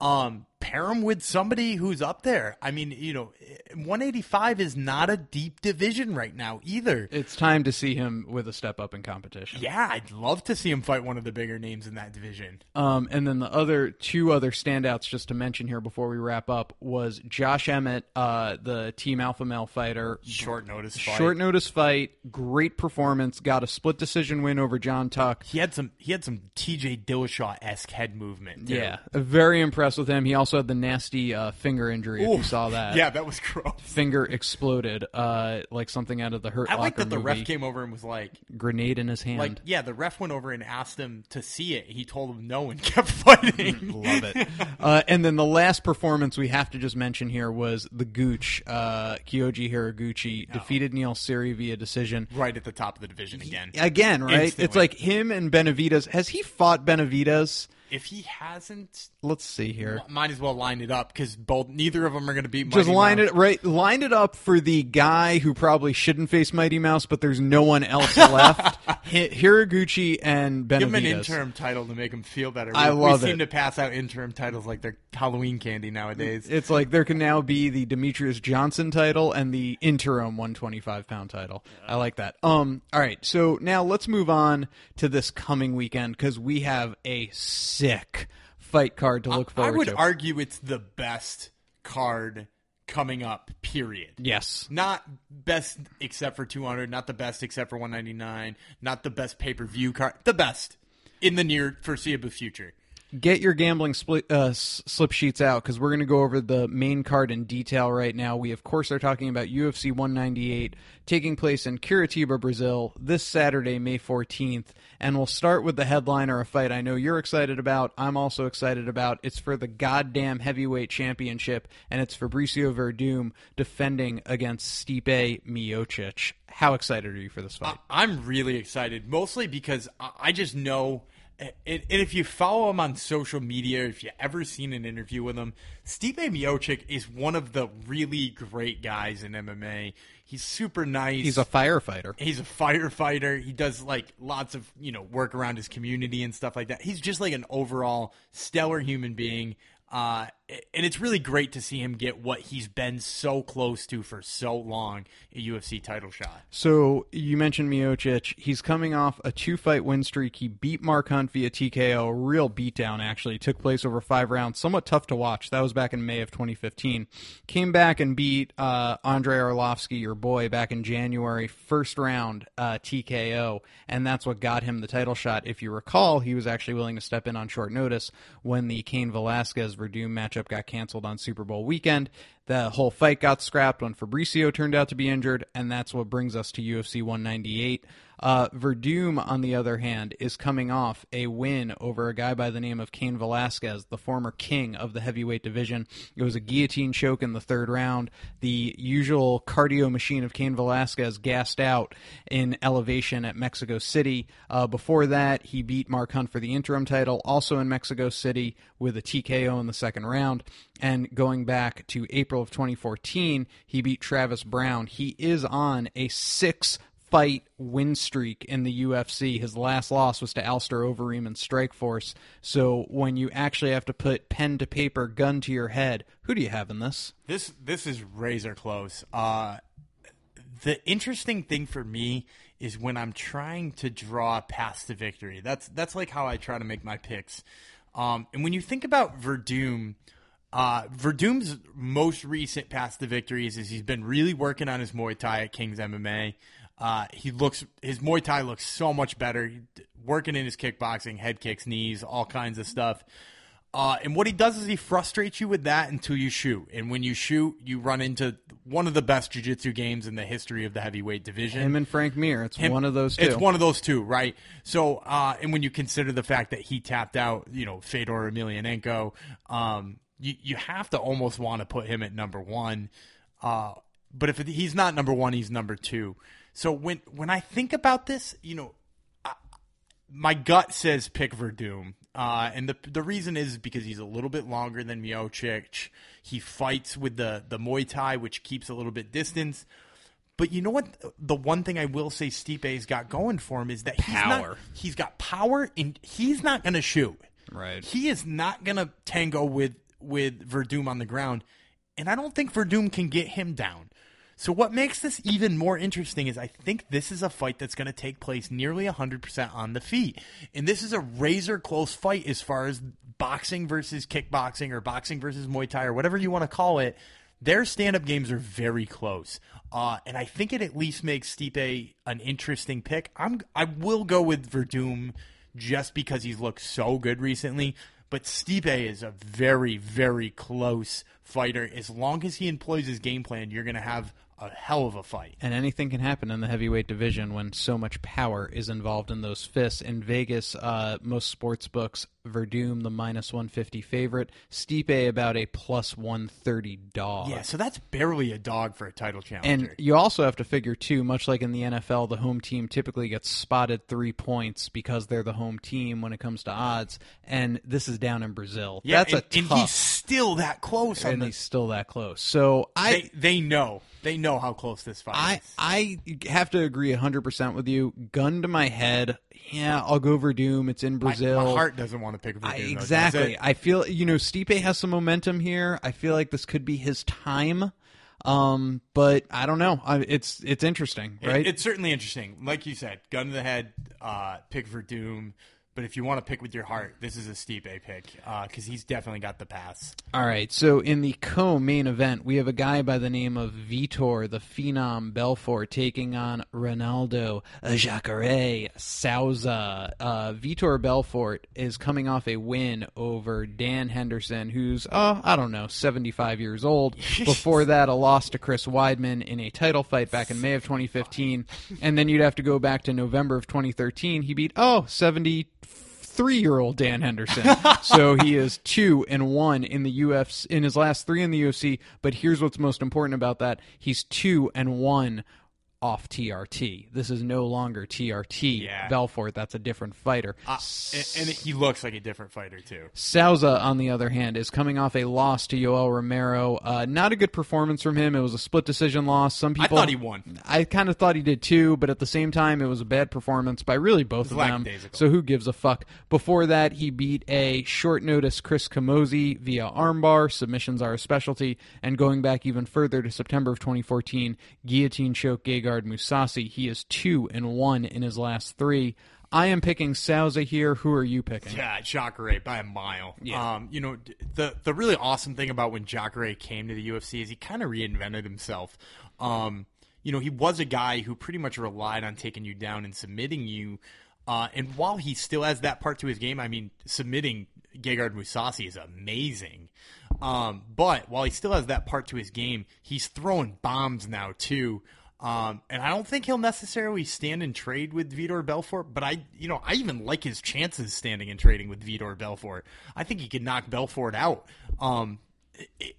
Um, pair him with somebody who's up there. I mean, you know, 185 is not a deep division right now either. It's time to see him with a step up in competition. Yeah, I'd love to see him fight one of the bigger names in that division. Um, and then the other two other standouts, just to mention here before we wrap up, was Josh Emmett, uh, the Team Alpha Male fighter. Short notice fight. Short notice fight, great performance, got a split decision win over Jon Tuck. He had some. He had some T.J. Dillashaw esque head movement. too. Yeah, very impressed with him. He also had the nasty uh, finger injury. If you saw that, Yeah, that was gross. finger exploded, uh, like something out of the Hurt I like Locker that the movie. ref came over and was like, Grenade in his hand. like, yeah, the ref went over and asked him to see it. He told him no and <laughs> kept fighting. <laughs> Love it. uh, and then the last performance we have to just mention here was the Gooch, uh, Kyoji Horiguchi, defeated Neil Seery via decision. right at the top of the division again. Again, right? It's Instantly. like him and Benavides. Has he fought Benavides? If he hasn't, Let's see here. might as well line it up because both neither of them are going to beat. Just line Mouse. it right. Line it up for the guy who probably shouldn't face Mighty Mouse, but there's no one else <laughs> left. Hi- Horiguchi and Benavides. Give him an interim title to make him feel better. I we, love we seem it. to pass out interim titles like they're Halloween candy nowadays. It's like there can now be the Demetrious Johnson title and the interim 125 pound title. I like that. Um, all right, so now let's move on to this coming weekend because we have a sick fight card to look for. I forward would to. argue it's the best card coming up. Period. yes, Not best except for 200. Not the best except for 199. Not the best pay per view card. The best in the near foreseeable future. Get your gambling split, uh, slip sheets out because we're going to go over the main card in detail right now. We, of course, are talking about UFC 198 taking place in Curitiba, Brazil this Saturday, May 14th. And we'll start with the headliner, a fight I know you're excited about. I'm also excited about. It's for the goddamn heavyweight championship, and it's Fabricio Werdum defending against Stipe Miocic. How excited are you for this fight? I'm really excited, mostly because I I just know. And and if you follow him on social media, if you ever seen an interview with him, Stipe Miocic is one of the really great guys in MMA. He's super nice. He's a firefighter. He's a firefighter. He does like lots of you know work around his community and stuff like that. He's just like an overall stellar human being. Uh, and it's really great to see him get what he's been so close to for so long a UFC title shot. So you mentioned Miocic. He's coming off a two-fight win streak. He beat Mark Hunt via TKO. A real beatdown, actually. Took place over five rounds. Somewhat tough to watch. That was back in May of 2015. Came back and beat uh, Andrei Arlovsky, your boy, back in January. First round uh, TKO. And that's what got him the title shot. If you recall, he was actually willing to step in on short notice when the Cain Velasquez Werdum matchup got canceled on Super Bowl weekend. The whole fight got scrapped when Fabricio turned out to be injured, and that's what brings us to UFC 198. Uh, Werdum, on the other hand, is coming off a win over a guy by the name of Cain Velasquez, the former king of the heavyweight division. It was a guillotine choke in the third round. The usual cardio machine of Cain Velasquez gassed out in elevation at Mexico City. Uh, before that, he beat Mark Hunt for the interim title, also in Mexico City, with a TKO in the second round. And going back to April of 2014, he beat Travis Browne. He is on a six fight win streak in the UFC. His last loss was to Alistair Overeem in Strikeforce. So when you actually have to put pen to paper, gun to your head, who do you have in this? This this is razor close. Uh, the interesting thing for me is when I'm trying to draw past the victory. That's that's like how I try to make my picks. Um, and when you think about Werdum, uh, Werdum's most recent past the victories is he's been really working on his Muay Thai at King's MMA. Uh, he looks his Muay Thai looks so much better. He- Working in his kickboxing, head kicks, knees, all kinds of stuff. Uh, and what he does is he frustrates you with that until you shoot. And when you shoot, you run into one of the best jiu-jitsu games in the history of the heavyweight division. Him and Frank Mir. It's Him- one of those two. It's one of those two, right? So, uh, and when you consider the fact that he tapped out, you know, Fedor Emelianenko, um, you you have to almost want to put him at number one. Uh, but if it, he's not number one, he's number two. So when when I think about this, you know, my gut says pick Werdum. Uh, and the the reason is because he's a little bit longer than Miocic. He fights with the, the Muay Thai, which keeps a little bit distance. But you know what? The one thing I will say Stipe's got going for him is that he's Power. Not, he's got power, and he's not going to shoot. Right. He is not going to tango with with Werdum on the ground, and I don't think Werdum can get him down. So what makes this even more interesting is I think this is a fight that's going to take place nearly 100% on the feet. And this is a razor close fight as far as boxing versus kickboxing or boxing versus Muay Thai or whatever you want to call it. Their stand-up games are very close. Uh, and I think it at least makes Stipe an interesting pick. I'm I will go with Werdum just because he's looked so good recently. But Stipe is a very, very close fighter. As long as he employs his game plan, you're going to have a hell of a fight. And anything can happen in the heavyweight division when so much power is involved in those fists. In Vegas, uh, most sports books, Werdum the minus 150 favorite, Stipe about a plus 130 dog. Yeah, so that's barely a dog for a title challenger. And you also have to figure too, much like in the NFL, the home team typically gets spotted three points because they're the home team when it comes to odds. And this is down in Brazil. yeah, that's and, a tough, and he's still that close. and the- he's still that close. So I they, they know. They know how close this fight I is. I have to agree 100% with you. Gun to my head, yeah, I'll go Werdum. It's in Brazil. My, heart doesn't want to pick Werdum. I, exactly. it? I feel you know Stipe has some momentum here. I feel like this could be his time. Um, but I don't know. I, it's it's interesting, It- right? it's certainly interesting. Like you said, gun to the head, uh, pick Werdum. But if you want to pick with your heart, this is a Stipe pick because he's definitely got the pass. All right. So in the co-main event, we have a guy by the name of Vitor, the Phenom Belfort, taking on Ronaldo Jacare Souza. Uh, Vitor Belfort is coming off a win over Dan Henderson, who's oh I don't know, seventy-five years old. <laughs> Before that, a loss to Chris Weidman in a title fight back in May of 2015, and then you'd have to go back to November of 2013. He beat oh 70 three-year-old Dan <laughs> Henderson. so he is two and one in the UFC in his last three in the UFC. But here's what's most important about that: he's two and one off TRT. This is no longer TRT Yeah. Belfort. That's a different fighter. Uh, and, and he looks like a different fighter too. Souza, on the other hand, is coming off a loss to Yoel Romero. Uh, not a good performance from him. It was a split decision loss. Some people. I thought he won. I kind of thought he did too, but at the same time, it was a bad performance by really both of them. So who gives a fuck? Before that, he beat a short notice Chris Camozzi via armbar. Submissions are a specialty. And going back even further to September of 2014, guillotine choke Gegard Mousasi. He is two and one in his last three. I am picking Souza here. Who are you picking? Yeah, Jacare by a mile. Yeah. Um, you know, the the really awesome thing about when Jacare came to the UFC is he kind of reinvented himself. Um, you know, he was a guy who pretty much relied on taking you down and submitting you. Uh, and while he still has that part to his game, I mean, submitting Gegard Mousasi is amazing. Um, but while he still has that part to his game, he's throwing bombs now too. Um, and I don't think he'll necessarily stand and trade with Vitor Belfort, but I, you know, I even like his chances standing and trading with Vitor Belfort. I think he could knock Belfort out. Um,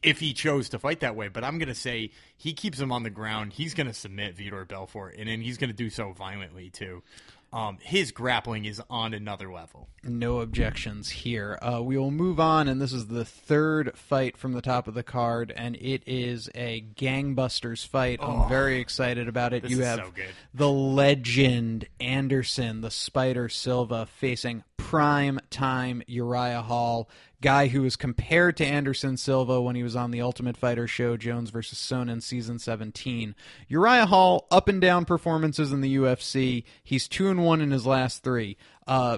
if he chose to fight that way, but I'm gonna say he keeps him on the ground. He's gonna submit Vitor Belfort, and then he's gonna do so violently too. Um, his grappling is on another level. No objections here. Uh, we will move on, and this is the third fight from the top of the card, and it is a gangbusters fight. I'm very excited about it. You have so good. the legend Anderson, the Spider Silva, facing prime time Uriah Hall, guy who was compared to Anderson Silva when he was on the Ultimate Fighter show Jones versus Sonnen season 17. Uriah Hall up and down performances in the UFC. He's 2 and 1 in his last 3. Uh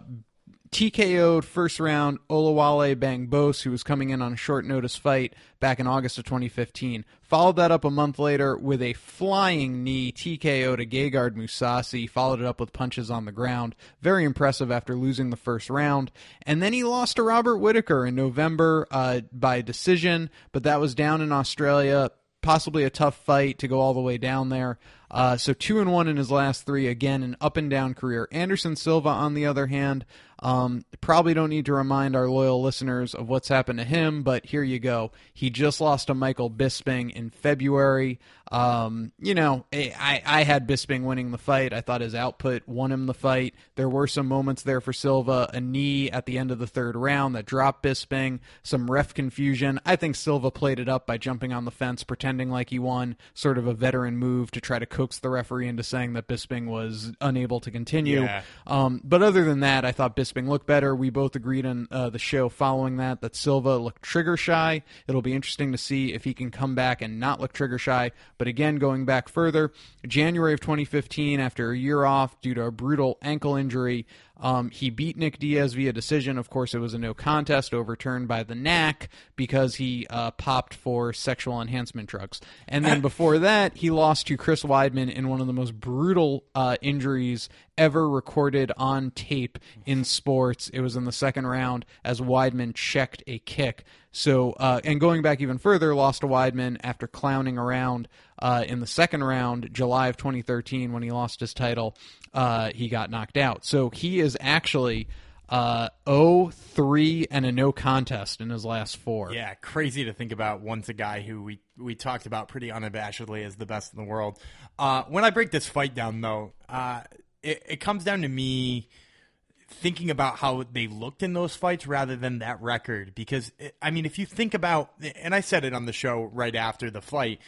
TKO'd first round Oluwale Bamgbose, who was coming in on a short notice fight back in August of 2015. Followed that up a month later with a flying knee TKO to Gegard Mousasi. Followed it up with punches on the ground. Very impressive after losing the first round. And then he lost to Robert Whitaker in November uh, by decision, but that was down in Australia possibly a tough fight to go all the way down there. Uh, so two and one in his last three. Again, an up and down career. Anderson Silva, on the other hand, um, probably don't need to remind our loyal listeners of what's happened to him, but here you go. He just lost to Michael Bisping in February. Um, you know, I, I had Bisping winning the fight. I thought his output won him the fight. There were some moments there for Silva, a knee at the end of the third round that dropped Bisping, some ref confusion. I think Silva played it up by jumping on the fence, pretending like he won, sort of a veteran move to try to coax the referee into saying that Bisping was unable to continue. Yeah. Um, but other than that, I thought Bisping Bisping look better. We both agreed on uh, the show following that that Silva looked trigger shy. It'll be interesting to see if he can come back and not look trigger shy. But again, going back further, January of 2015, after a year off due to a brutal ankle injury, um, he beat Nick Diaz via decision. Of course, it was a no contest overturned by the NAC because he uh, popped for sexual enhancement drugs. And then before that, he lost to Chris Weidman in one of the most brutal uh, injuries ever recorded on tape in sports. It was in the second round as Weidman checked a kick. So, uh, and going back even further, lost to Weidman after clowning around uh, in the second round, July of 2013, when he lost his title. Uh, he got knocked out. So he is actually uh, 0-3 and a no contest in his last four. Yeah, crazy to think about. Once a guy who we we talked about pretty unabashedly as the best in the world. Uh, when I break this fight down, though, uh, it, it comes down to me thinking about how they looked in those fights rather than that record. Because I mean, if you think about, and I said it on the show right after the fight.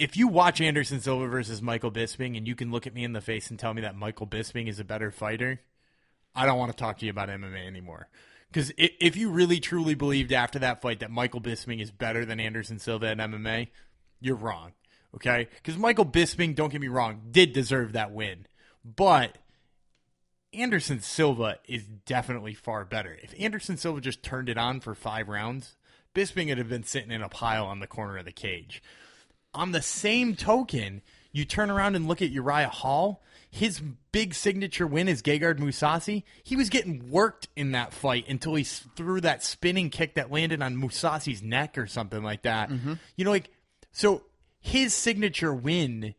If you watch Anderson Silva versus Michael Bisping and you can look at me in the face and tell me that Michael Bisping is a better fighter, I don't want to talk to you about MMA anymore. Because if you really truly believed after that fight that Michael Bisping is better than Anderson Silva in MMA, you're wrong. Okay? Because Michael Bisping, don't get me wrong, did deserve that win. But Anderson Silva is definitely far better. If Anderson Silva just turned it on for five rounds, Bisping would have been sitting in a pile on the corner of the cage. On the same token, you turn around and look at Uriah Hall. His big signature win is Gegard Mousasi. He was getting worked in that fight until he threw that spinning kick that landed on Mousasi's neck or something like that. Mm-hmm. You know, like so his signature win,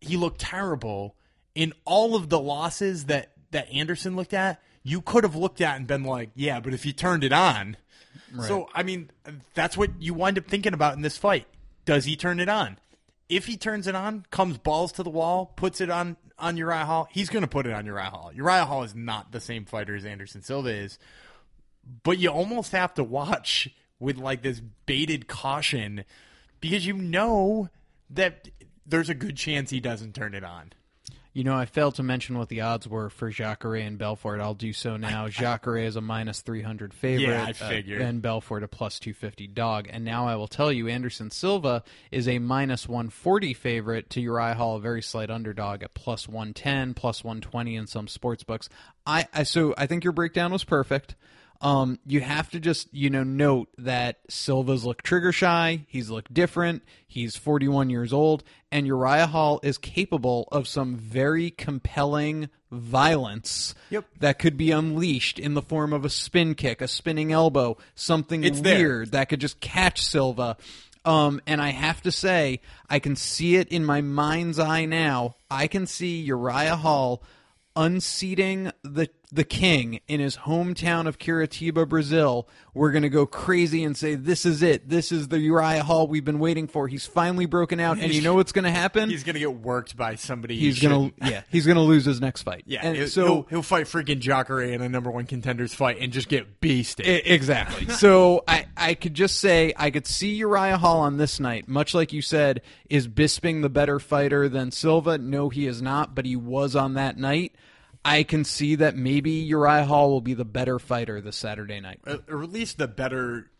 he looked terrible. In all of the losses that that Anderson looked at, you could have looked at and been like, yeah, but if he turned it on. Right. So, I mean, that's what you wind up thinking about in this fight. Does he turn it on? If he turns it on, comes balls to the wall, puts it on on Uriah Hall, he's going to put it on Uriah Hall. Uriah Hall is not the same fighter as Anderson Silva is, but you almost have to watch with like this baited caution because you know that there's a good chance he doesn't turn it on. You know, I failed to mention what the odds were for Jacare and Belfort. I'll do so now. <laughs> Jacare is a minus 300 favorite. Yeah, I figured. Uh, and Belfort a plus 250 dog. And now I will tell you, Anderson Silva is a minus 140 favorite to Uriah Hall, a very slight underdog at plus 110, plus 120 in some sports books. I, I so I think your breakdown was perfect. Um, you have to just you know note that Silva's look trigger shy. He's looked different. He's 41 years old, and Uriah Hall is capable of some very compelling violence yep. that could be unleashed in the form of a spin kick, a spinning elbow, something it's weird there. that could just catch Silva. Um, and I have to say, I can see it in my mind's eye now. I can see Uriah Hall unseating the the king in his hometown of Curitiba, Brazil. We're going to go crazy and say this is it. This is the Uriah Hall we've been waiting for. He's finally broken out and you know what's going to happen? He's going to get worked by somebody. He's going <laughs> to yeah, he's going to lose his next fight. Yeah. And it, so he'll, he'll, fight freaking Jacare in a number 1 contenders fight and just get beasted. exactly. so I I could just say I could see Uriah Hall on this night, much like you said, is Bisping the better fighter than Silva? No, he is not, but he was on that night. I can see that maybe Uriah Hall will be the better fighter this Saturday night, or at least the better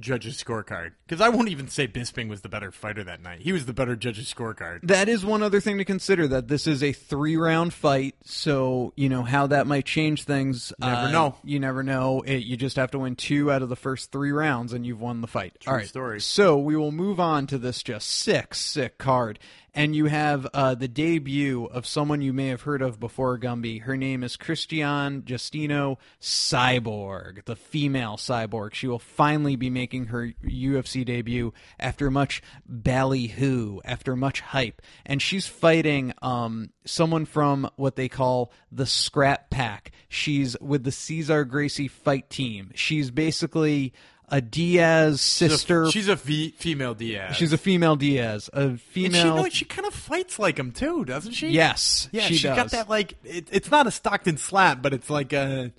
judge's scorecard. Because I won't even say Bisping was the better fighter that night. He was the better judge's scorecard. That is one other thing to consider. That this is a three round fight, so you know how that might change things. You never uh, know. You never know. It, you just have to win two out of the first three rounds, and you've won the fight. True All right. story. So we will move on to this just sick, sick card and you have uh, the debut of someone you may have heard of before, Gumby. Her name is Christiane Justino Cyborg, the female cyborg. She will finally be making her UFC debut after much ballyhoo, after much hype, and she's fighting um, someone from what they call the Scrap Pack. She's with the Cesar Gracie fight team. She's basically a Diaz sister. She's a, she's a female Diaz. She's a female Diaz. A female. And she, you know, she kind of fights like him too, doesn't she? Yes. Yeah, she has got that like. It, it's not a Stockton slap, but it's like a,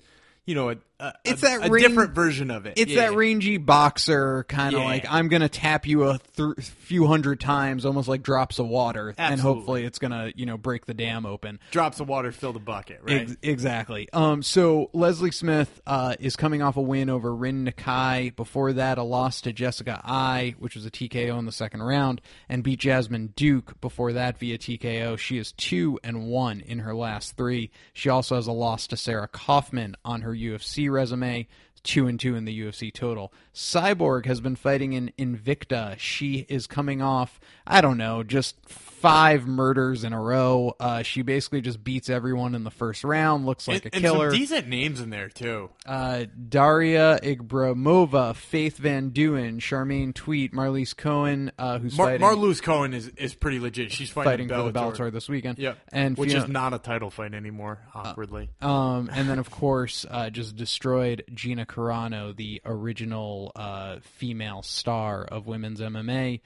you know, a, a, It's that a different version of it. It's Yeah. that rangy boxer kind of Yeah. like I'm gonna tap you a th- few hundred times, almost like drops of water, and hopefully it's gonna you know break the dam open. drops of water fill the bucket, right? Ex- exactly. Um, so Leslie Smith uh, is coming off a win over Rin Nakai. Before that, a loss to Jessica Eye, which was a TKO in the second round, and beat Jessamyn Duke. Before that, via TKO, she is two and one in her last three. She also has a loss to Sarah Kaufman on her UFC resume. Two and two in the UFC total. Cyborg has been fighting in Invicta. She is coming off, I don't know, just five murders in a row. Uh, she basically just beats everyone in the first round. Looks like and, a and killer. some decent names in there too. Uh, Daria Ibragimova, Faith Van Duyn, Charmaine Tweet, Marloes Coenen, uh, who's Mar- fighting, Marloes Coenen is, is pretty legit. She's fighting, fighting for the Bellator. Bellator this weekend. Yep. and which Fiona- is not a title fight anymore. Awkwardly. Um, and then of course, uh, just destroyed Gina Carano, the original uh, female star of women's MMA.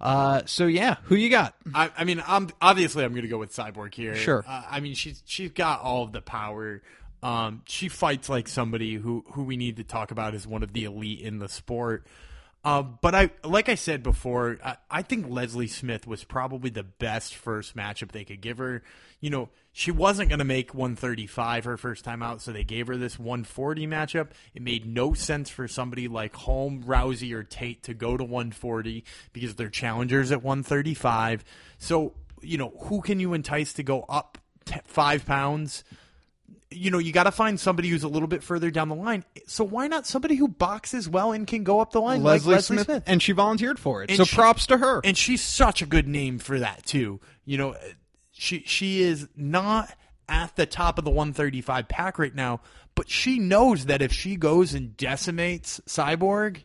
Uh, so yeah, who you got? I, I mean, I'm obviously I'm going to go with Cyborg here. Sure. Uh, I mean, she's she's got all of the power. Um, she fights like somebody who who we need to talk about as one of the elite in the sport. Uh, but I, like I said before, I, I think Leslie Smith was probably the best first matchup they could give her. You know, she wasn't going to make 135 her first time out, so they gave her this 140 matchup. It made no sense for somebody like Holm, Rousey, or Tate to go to 140 because they're challengers at 135. So, you know, who can you entice to go up t- five pounds? You know, you got to find somebody who's a little bit further down the line. So why not somebody who boxes well and can go up the line Leslie, like Leslie Smith, Smith? and she volunteered for it. And so she- props to her. And she's such a good name for that too. You know, she she is not at the top of the 135 pack right now, but she knows that if she goes and decimates Cyborg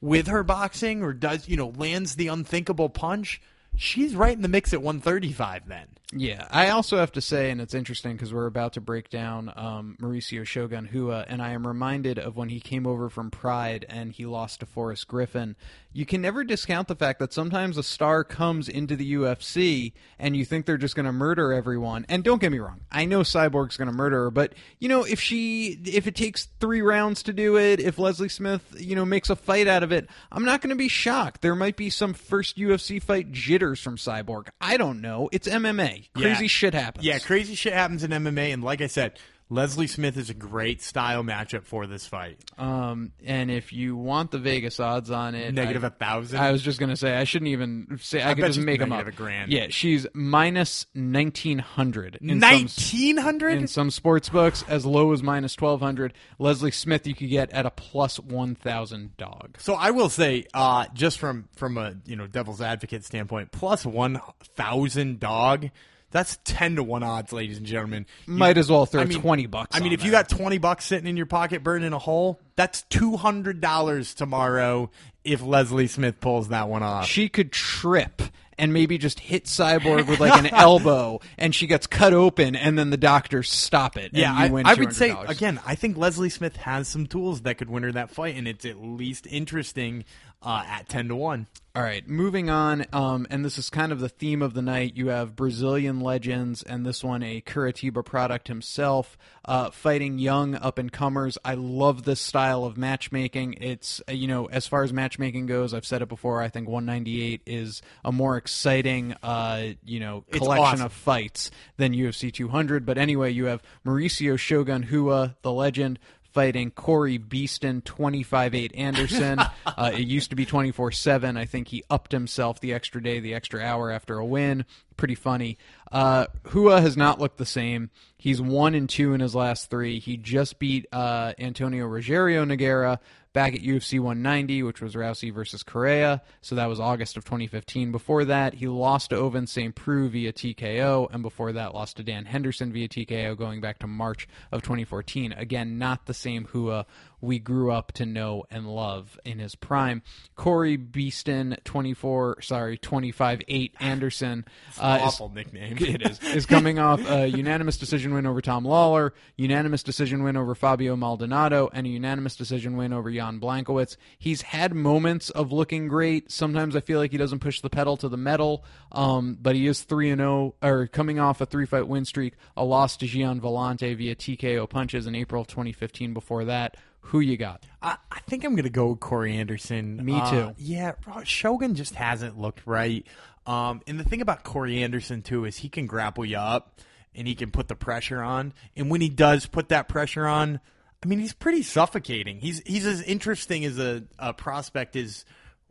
with her boxing or does, you know, lands the unthinkable punch, she's right in the mix at 135 then. Yeah, I also have to say, and it's interesting because we're about to break down um, Mauricio Shogun Hua, and I am reminded of when he came over from Pride and he lost to Forrest Griffin. You can never discount the fact that sometimes a star comes into the UFC and you think they're just going to murder everyone. And don't get me wrong, I know Cyborg's going to murder her, but you know if she if it takes three rounds to do it, if Leslie Smith you know makes a fight out of it, I'm not going to be shocked. There might be some first UFC fight jitters from Cyborg. I don't know. It's MMA. Crazy Yeah. shit happens. Yeah, crazy shit happens in MMA, and like I said, Leslie Smith is a great style matchup for this fight. Um, and if you want the Vegas odds on it, Negative I, a thousand. I was just gonna say I shouldn't even say I, I could just make them up. a grand. Yeah, she's minus nineteen hundred. Nineteen hundred. in some sports books, as low as minus twelve hundred. Leslie Smith, you could get at a plus one thousand dog. So I will say, uh, just from from a you know devil's advocate standpoint, plus one thousand dog. That's ten to one odds, ladies and gentlemen. You- Might as well throw I mean- 20 bucks I mean, if you got twenty bucks sitting in your pocket, burning a hole, that's two hundred dollars tomorrow. If Leslie Smith pulls that one off, She could trip and maybe just hit Cyborg with like an <laughs> elbow, and she gets cut open, and then the doctors stop it. and Yeah, you I, I would say again. I think Leslie Smith has some tools that could win her that fight, and it's at least interesting uh, at ten to one. All right, moving on, um, and this is kind of the theme of the night. You have Brazilian legends, and this one a Curitiba product himself, uh, fighting young up and comers. I love this style of matchmaking. It's uh, you know, as far as matchmaking goes, I've said it before. I think 198 is a more exciting, uh, you know, collection awesome. of fights than UFC 200. But anyway, you have Mauricio Shogun Hua, the legend, fighting Corey Beeston, 25-8 Anderson. <laughs> uh, it used to be 24-7. I think he upped himself the extra day, the extra hour after a win. Pretty funny. Uh, Hua has not looked the same. He's one and two in his last three. He just beat uh, Antonio Rogerio Nogueira back at UFC 190, which was Rousey versus Correia. So that was August of 2015. Before that, he lost to Ovince St. Preux via TKO, and before that, lost to Dan Henderson via TKO, going back to March of 2014. Again, not the same Hua we grew up to know and love in his prime. Corey Beeston, 24, sorry, 25 8 Anderson. Uh, awful is, nickname. <laughs> it is. Is coming off a unanimous decision win over Tom Lawlor, unanimous decision win over Fabio Maldonado, and a unanimous decision win over Jan Blachowicz. He's had moments of looking great. Sometimes I feel like he doesn't push the pedal to the metal, um, but he is 3 and 0, or coming off a three fight win streak, a loss to Gian Villante via TKO punches in April 2015 before that. Who you got? I, I think I'm going to go Corey Anderson. Me too. Uh, yeah, Shogun just hasn't looked right. Um, and the thing about Corey Anderson too is he can grapple you up and he can put the pressure on. And when he does put that pressure on, I mean, he's pretty suffocating. He's he's as interesting as a, a prospect as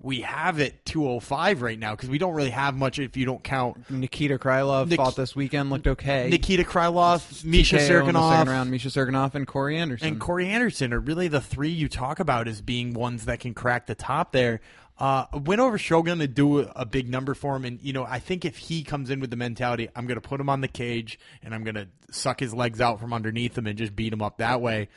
we have at 205 right now because we don't really have much if you don't count. Nikita Krylov Nik- fought this weekend, looked okay. Nikita Krylov, Misha round, Misha Cirkunov, and Corey Anderson. And Corey Anderson are really the three you talk about as being ones that can crack the top there. Uh, went over Shogun to do a, a big number for him, and you know I think if he comes in with the mentality, I'm going to put him on the cage and I'm going to suck his legs out from underneath him and just beat him up that way.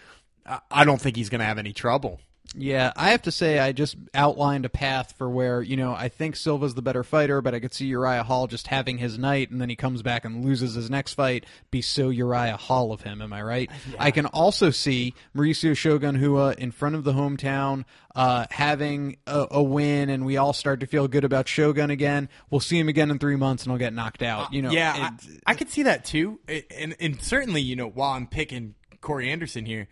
I don't think he's going to have any trouble. Yeah, I have to say I just outlined a path for where, you know, I think Silva's the better fighter, but I could see Uriah Hall just having his night and then he comes back and loses his next fight, be so Uriah Hall of him, am I right? Yeah. I can also see Mauricio Shogun Hua in front of the hometown uh, having a, a, win and we all start to feel good about Shogun again. We'll see him again in 3 months and he'll get knocked out, you know. Yeah, I, I could see that too. And and certainly, you know, while I'm picking Corey Anderson here,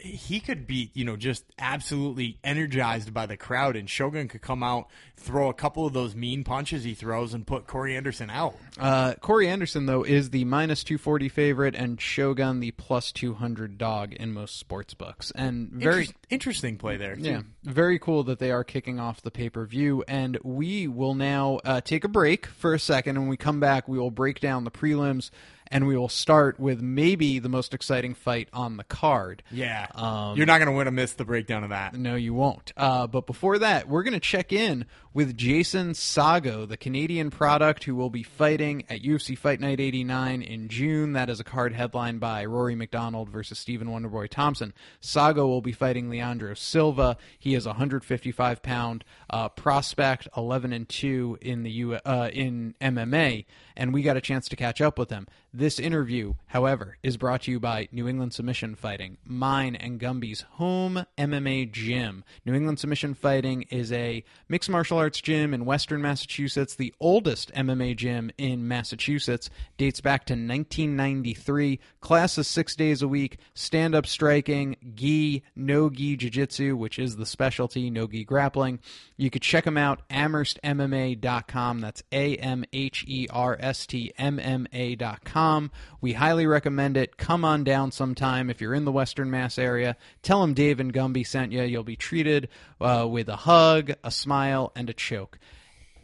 he could be, you know, just absolutely energized by the crowd, and Shogun could come out, throw a couple of those mean punches he throws, and put Corey Anderson out. Uh, Corey Anderson, though, is the minus 240 favorite, and Shogun the plus 200 dog in most sports books. And very Interest, interesting play there. Too. Yeah, very cool that they are kicking off the pay per view. And we will now uh, take a break for a second, and when we come back, we will break down the prelims and we will start with maybe the most exciting fight on the card. Yeah, um, you're not going to want to miss the breakdown of that. No, you won't. Uh, but before that, we're going to check in with Jason Saggo, the Canadian product who will be fighting at UFC Fight Night 89 in June. That is a card headlined by Rory MacDonald versus Stephen Wonderboy Thompson. Saggo will be fighting Leandro Silva. He is a 155 pound uh, prospect, 11 and 2 in the U- uh, in MMA, and we got a chance to catch up with him. This interview, however, is brought to you by New England Submission Fighting, mine and Gumby's home MMA gym. New England Submission Fighting is a mixed martial arts gym in Western Massachusetts, the oldest MMA gym in Massachusetts, dates back to 1993. Classes six days a week, stand up striking, gi, no gi jiu jitsu, which is the specialty, no gi grappling. You could check them out, amherstmma.com. That's A M H E R S T M M A.com. We highly recommend it. Come on down sometime if you're in the Western Mass area. Tell them Dave and Gumby sent you. You'll be treated uh, with a hug, a smile, and a choke.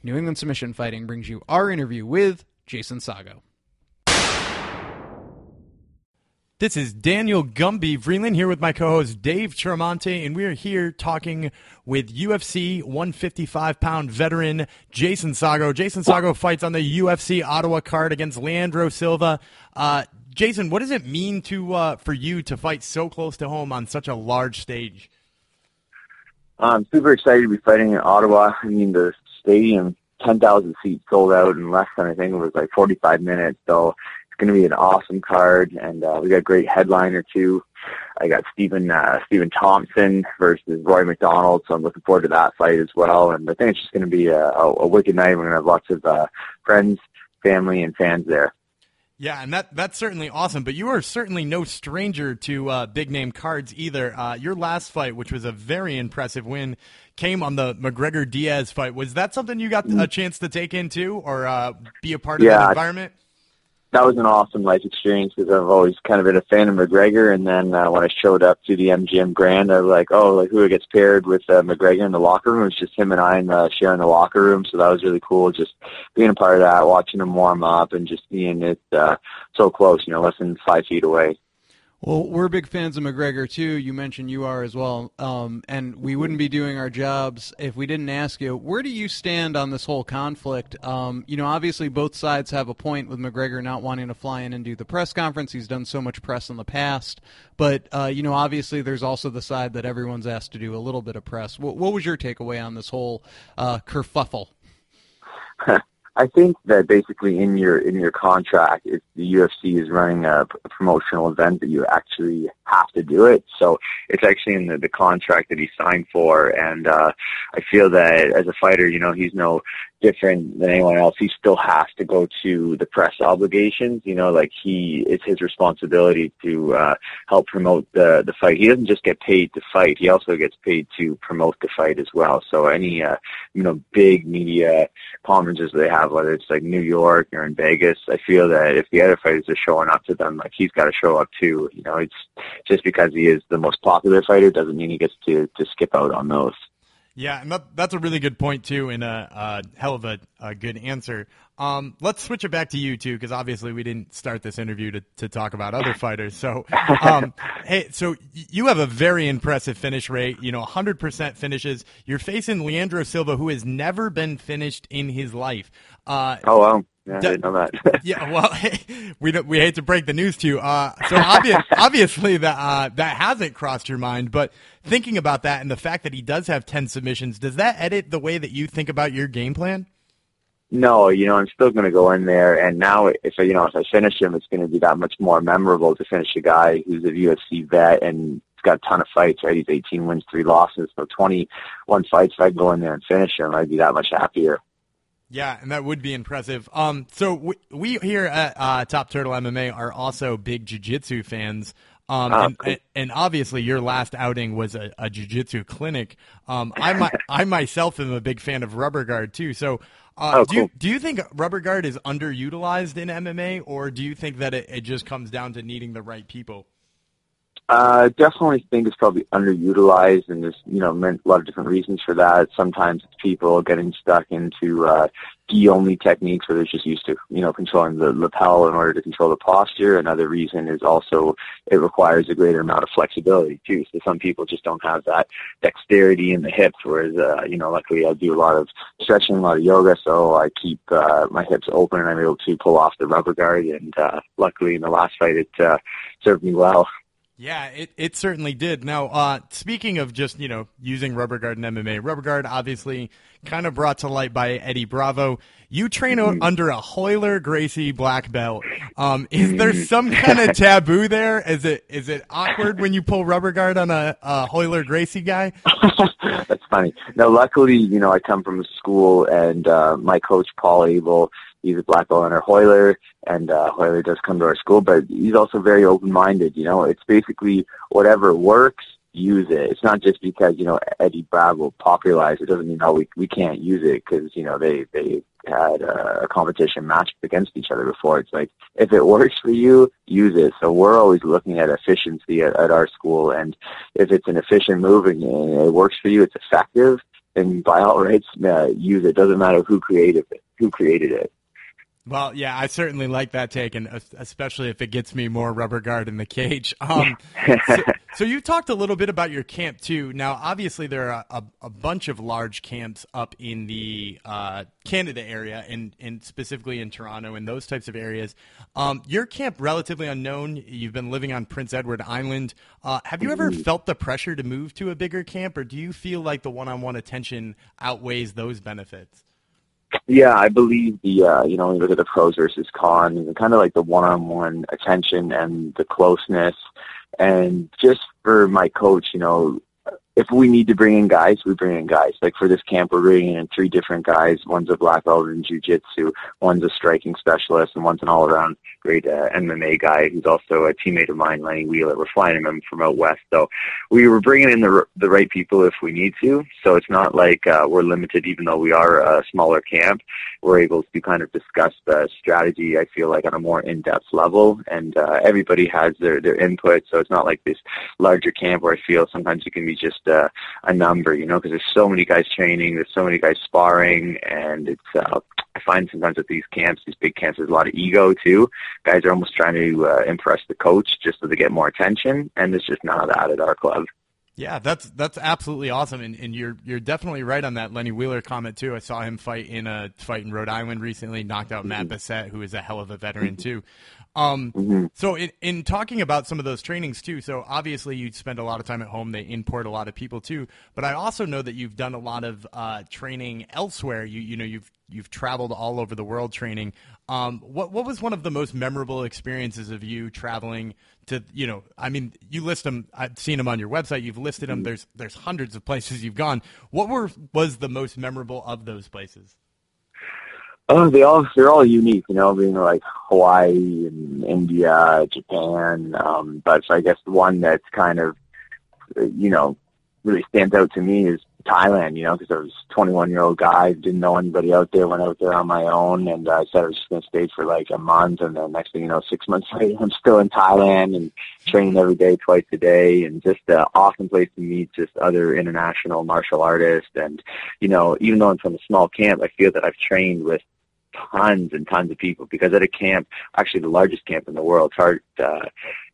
New England Submission Fighting brings you our interview with Jason Saggo. This is Daniel Gumby Vreeland here with my co-host Dave Tremonte, and we are here talking with UFC 155 pound veteran Jason Saggo. Jason Saggo fights on the UFC Ottawa card against Leandro Silva. Uh, Jason, what does it mean to uh, for you to fight so close to home on such a large stage? I'm super excited to be fighting in Ottawa. I mean, the stadium, 10,000 seats sold out in less than I think it was like 45 minutes. So it's going to be an awesome card, and uh, we got a great headliner too. I got Stephen uh, Stephen Thompson versus Roy McDonald, so I'm looking forward to that fight as well. And I think it's just going to be a, a, a wicked night. We're going to have lots of uh, friends, family, and fans there. Yeah, and that that's certainly awesome. But you are certainly no stranger to uh, big name cards either. Uh, your last fight, which was a very impressive win, came on the McGregor Diaz fight. Was that something you got a chance to take in too, or uh, be a part of yeah, that environment? That was an awesome life experience because I've always kind of been a fan of McGregor. And then uh, when I showed up to the MGM Grand, I was like, oh, like who gets paired with uh, McGregor in the locker room? It's just him and I in the, sharing the locker room. So that was really cool. Just being a part of that, watching him warm up, and just being it uh, so close, you know, less than five feet away. Well, we're big fans of McGregor too. You mentioned you are as well, um, and we wouldn't be doing our jobs if we didn't ask you. Where do you stand on this whole conflict? Um, you know, obviously both sides have a point with McGregor not wanting to fly in and do the press conference. He's done so much press in the past, but uh, you know, obviously there's also the side that everyone's asked to do a little bit of press. What, what was your takeaway on this whole uh, kerfuffle? <laughs> I think that basically in your in your contract, if the UFC is running a, promotional event, that you actually have to do it. So it's actually in the, the contract that he signed for, and uh, I feel that as a fighter, you know, he's no different than anyone else. He still has to go to the press obligations. You know, like he, it's his responsibility to uh, help promote the the fight. He doesn't just get paid to fight; he also gets paid to promote the fight as well. So any, uh, you know, big media conferences they have, whether it's like New York or in Vegas, I feel that if the other fighters are showing up to them, like he's got to show up too. You know, it's just because he is the most popular fighter doesn't mean he gets to to skip out on those. Yeah, and that, that's a really good point too, and a, a hell of a, a good answer. Um, let's switch it back to you too, because obviously we didn't start this interview to, to talk about other <laughs> fighters. So, um, hey, so you have a very impressive finish rate. You know, 100% finishes. You're facing Leandro Silva, who has never been finished in his life. Uh, oh wow. Yeah, I didn't know that. <laughs> yeah, well, <laughs> we we hate to break the news to you. Uh, so obvious, obviously that uh, that hasn't crossed your mind, but thinking about that and the fact that he does have ten submissions, does that edit the way that you think about your game plan? No, you know, I'm still going to go in there, and now if you know if I finish him, it's going to be that much more memorable to finish a guy who's a UFC vet and got a ton of fights. Right, he's 18 wins, three losses, so 21 fights. If I go in there and finish him, I'd be that much happier. Yeah, and that would be impressive. Um, so we, we here at uh, Top Turtle MMA are also big jiu-jitsu fans. Um, oh, and, cool. and, obviously your last outing was a, a jiu-jitsu clinic. Um, I, <laughs> I myself am a big fan of rubber guard too. So, uh, oh, do, you, do you think rubber guard is underutilized in MMA or do you think that it, it just comes down to needing the right people? Uh, definitely think it's probably underutilized, and there's you know a lot of different reasons for that. Sometimes it's people getting stuck into uh, gi only techniques where they're just used to you know controlling the lapel in order to control the posture. Another reason is also it requires a greater amount of flexibility too. So some people just don't have that dexterity in the hips, whereas uh, you know luckily I do a lot of stretching, a lot of yoga, so I keep uh, my hips open and I'm able to pull off the rubber guard. And uh, luckily in the last fight it uh, served me well. Yeah, it, it certainly did. Now, uh, speaking of just, you know, using rubber guard in MMA, rubber guard obviously kind of brought to light by Eddie Bravo. You train mm-hmm. under a Royler Gracie black belt. Um, is there mm-hmm. some kind of <laughs> taboo there? Is it is it awkward when you pull rubber guard on a, a Royler Gracie guy? <laughs> That's funny. No, luckily, you know, I come from a school and uh, my coach Paul Abel he's a black belt under Royler, and uh, Royler does come to our school, but he's also very open-minded. You know, it's basically whatever works, use it. It's not just because you know Eddie Bravo popularized it doesn't mean oh we we can't use it because you know they they had a competition match against each other before. It's like if it works for you, use it. So we're always looking at efficiency at, at our school, and if it's an efficient move and it works for you, it's effective. Then by all rights, uh, use it. Doesn't matter who created it. Who created it. Well, yeah, I certainly like that take, and especially if it gets me more rubber guard in the cage. <laughs> Um, so, so, you talked a little bit about your camp too. Now, obviously, there are a, a bunch of large camps up in the uh, Canada area, and, and specifically in Toronto and those types of areas. Um, your camp relatively unknown. You've been living on Prince Edward Island. Uh, have you ever mm-hmm. felt the pressure to move to a bigger camp, or do you feel like the one-on-one attention outweighs those benefits? Yeah, I believe the uh, you know when you look at the pros versus cons, kind of like the one-on-one attention and the closeness, and just for my coach, you know, if we need to bring in guys, we bring in guys. Like for this camp, we're bringing in three different guys. One's a black belt in jiu-jitsu, one's a striking specialist, and one's an all-around great uh, MMA guy who's also a teammate of mine, Lenny Wheeler. We're flying him from out west, so we were bringing in the the right people if we need to. So it's not like uh, we're limited, even though we are a smaller camp. We're able to kind of discuss the strategy. I feel like on a more in-depth level, and uh, everybody has their their input. So it's not like this larger camp where I feel sometimes it can be just just uh, a number, you know, because there's so many guys training, there's so many guys sparring, and it's uh, I find sometimes at these camps, these big camps, there's a lot of ego too. Guys are almost trying to uh, impress the coach just so they get more attention, and there's just not that at our club. Yeah, that's that's absolutely awesome, and, and you're you're definitely right on that Lenny Wheeler comment too. I saw him fight in a fight in Rhode Island recently, knocked out Matt mm-hmm. Who is a hell of a veteran too. Um, mm-hmm. So in, in talking about some of those trainings too, so obviously you spend a lot of time at home. They import a lot of people too, but I also know that you've done a lot of uh, training elsewhere. You you know you've you've traveled all over the world training. Um, what what was one of the most memorable experiences of you traveling to? You know, I mean, you list them. I've seen them on your website. You've listed them. There's there's hundreds of places you've gone. What were was the most memorable of those places? Oh, they all they're all unique, you know, being like Hawaii and India, Japan. Um, but I guess the one that's kind of, you know, really stands out to me is Thailand, you know, because I was 21 year old guy, didn't know anybody out there, went out there on my own, and uh, I said I was going to stay for like a month, and then next thing you know, six months <laughs> later, I'm still in Thailand and training every day, twice a day, and just an awesome place to meet just other international martial artists, and you know, even though I'm from a small camp, I feel that I've trained with tons and tons of people because at a camp, actually the largest camp in the world, Tar- uh,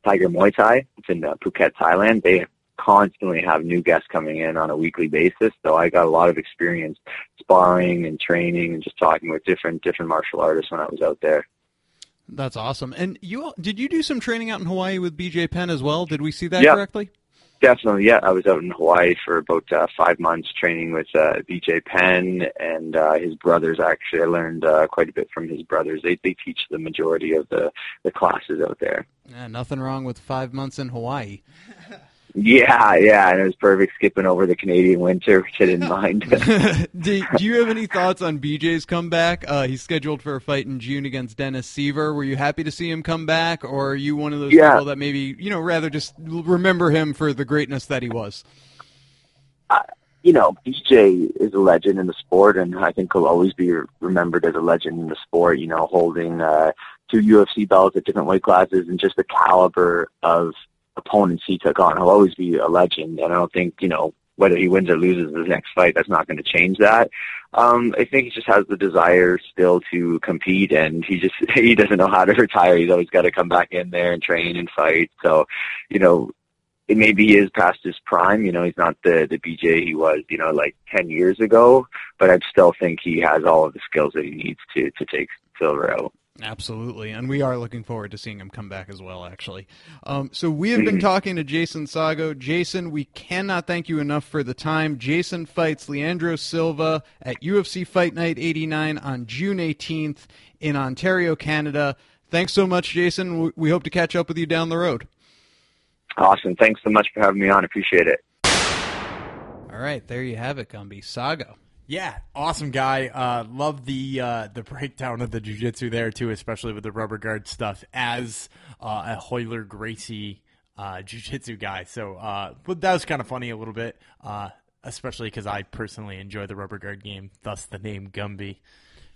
Tiger Muay Thai, it's in uh, Phuket, Thailand. They constantly have new guests coming in on a weekly basis. So I got a lot of experience sparring and training and just talking with different different martial artists when I was out there. That's awesome. And you did you do some training out in Hawaii with BJ Penn as well? Did we see that yep. correctly? Definitely, yeah. I was out in Hawaii for about uh, five months training with uh, BJ Penn and uh, his brothers. Actually, I learned uh, quite a bit from his brothers. They they teach the majority of the the classes out there. Yeah, nothing wrong with five months in Hawaii. <laughs> Yeah, yeah, and it was perfect skipping over the Canadian winter, which I didn't <laughs> mind. <laughs> do, do, you have any thoughts on BJ's comeback? Uh, he's scheduled for a fight in June against Dennis Siver. Were you happy to see him come back, or are you one of those yeah. people that maybe you know rather just remember him for the greatness that he was? Uh, you know, BJ is a legend in the sport, and I think he'll always be remembered as a legend in the sport. You know, holding uh, two UFC belts at different weight classes, and just the caliber of opponents he took on. He'll always be a legend, and I don't think you know whether he wins or loses his next fight. That's not going to change that. Um, I think he just has the desire still to compete, and he just <laughs> he doesn't know how to retire. He's always got to come back in there and train and fight. So, you know, it maybe he is past his prime. You know, he's not the the BJ he was, you know, like ten years ago. But I still think he has all of the skills that he needs to to take Siver out. Absolutely, and we are looking forward to seeing him come back as well. Actually, um, so we have been mm-hmm. talking to Jason Saggo. Jason, we cannot thank you enough for the time. Jason fights Leandro Silva at UFC Fight Night 89 on June 18th in Ontario, Canada. Thanks so much, Jason. We hope to catch up with you down the road. Awesome. Thanks so much for having me on. Appreciate it. All right, there you have it, Gumby. Saggo. Yeah, awesome guy. Uh, love the uh, the breakdown of the jujitsu there too, especially with the rubber guard stuff. As uh, a Royler Gracie uh, jujitsu guy, so uh, but that was kind of funny a little bit, uh, especially because I personally enjoy the rubber guard game. Thus the name Gumby.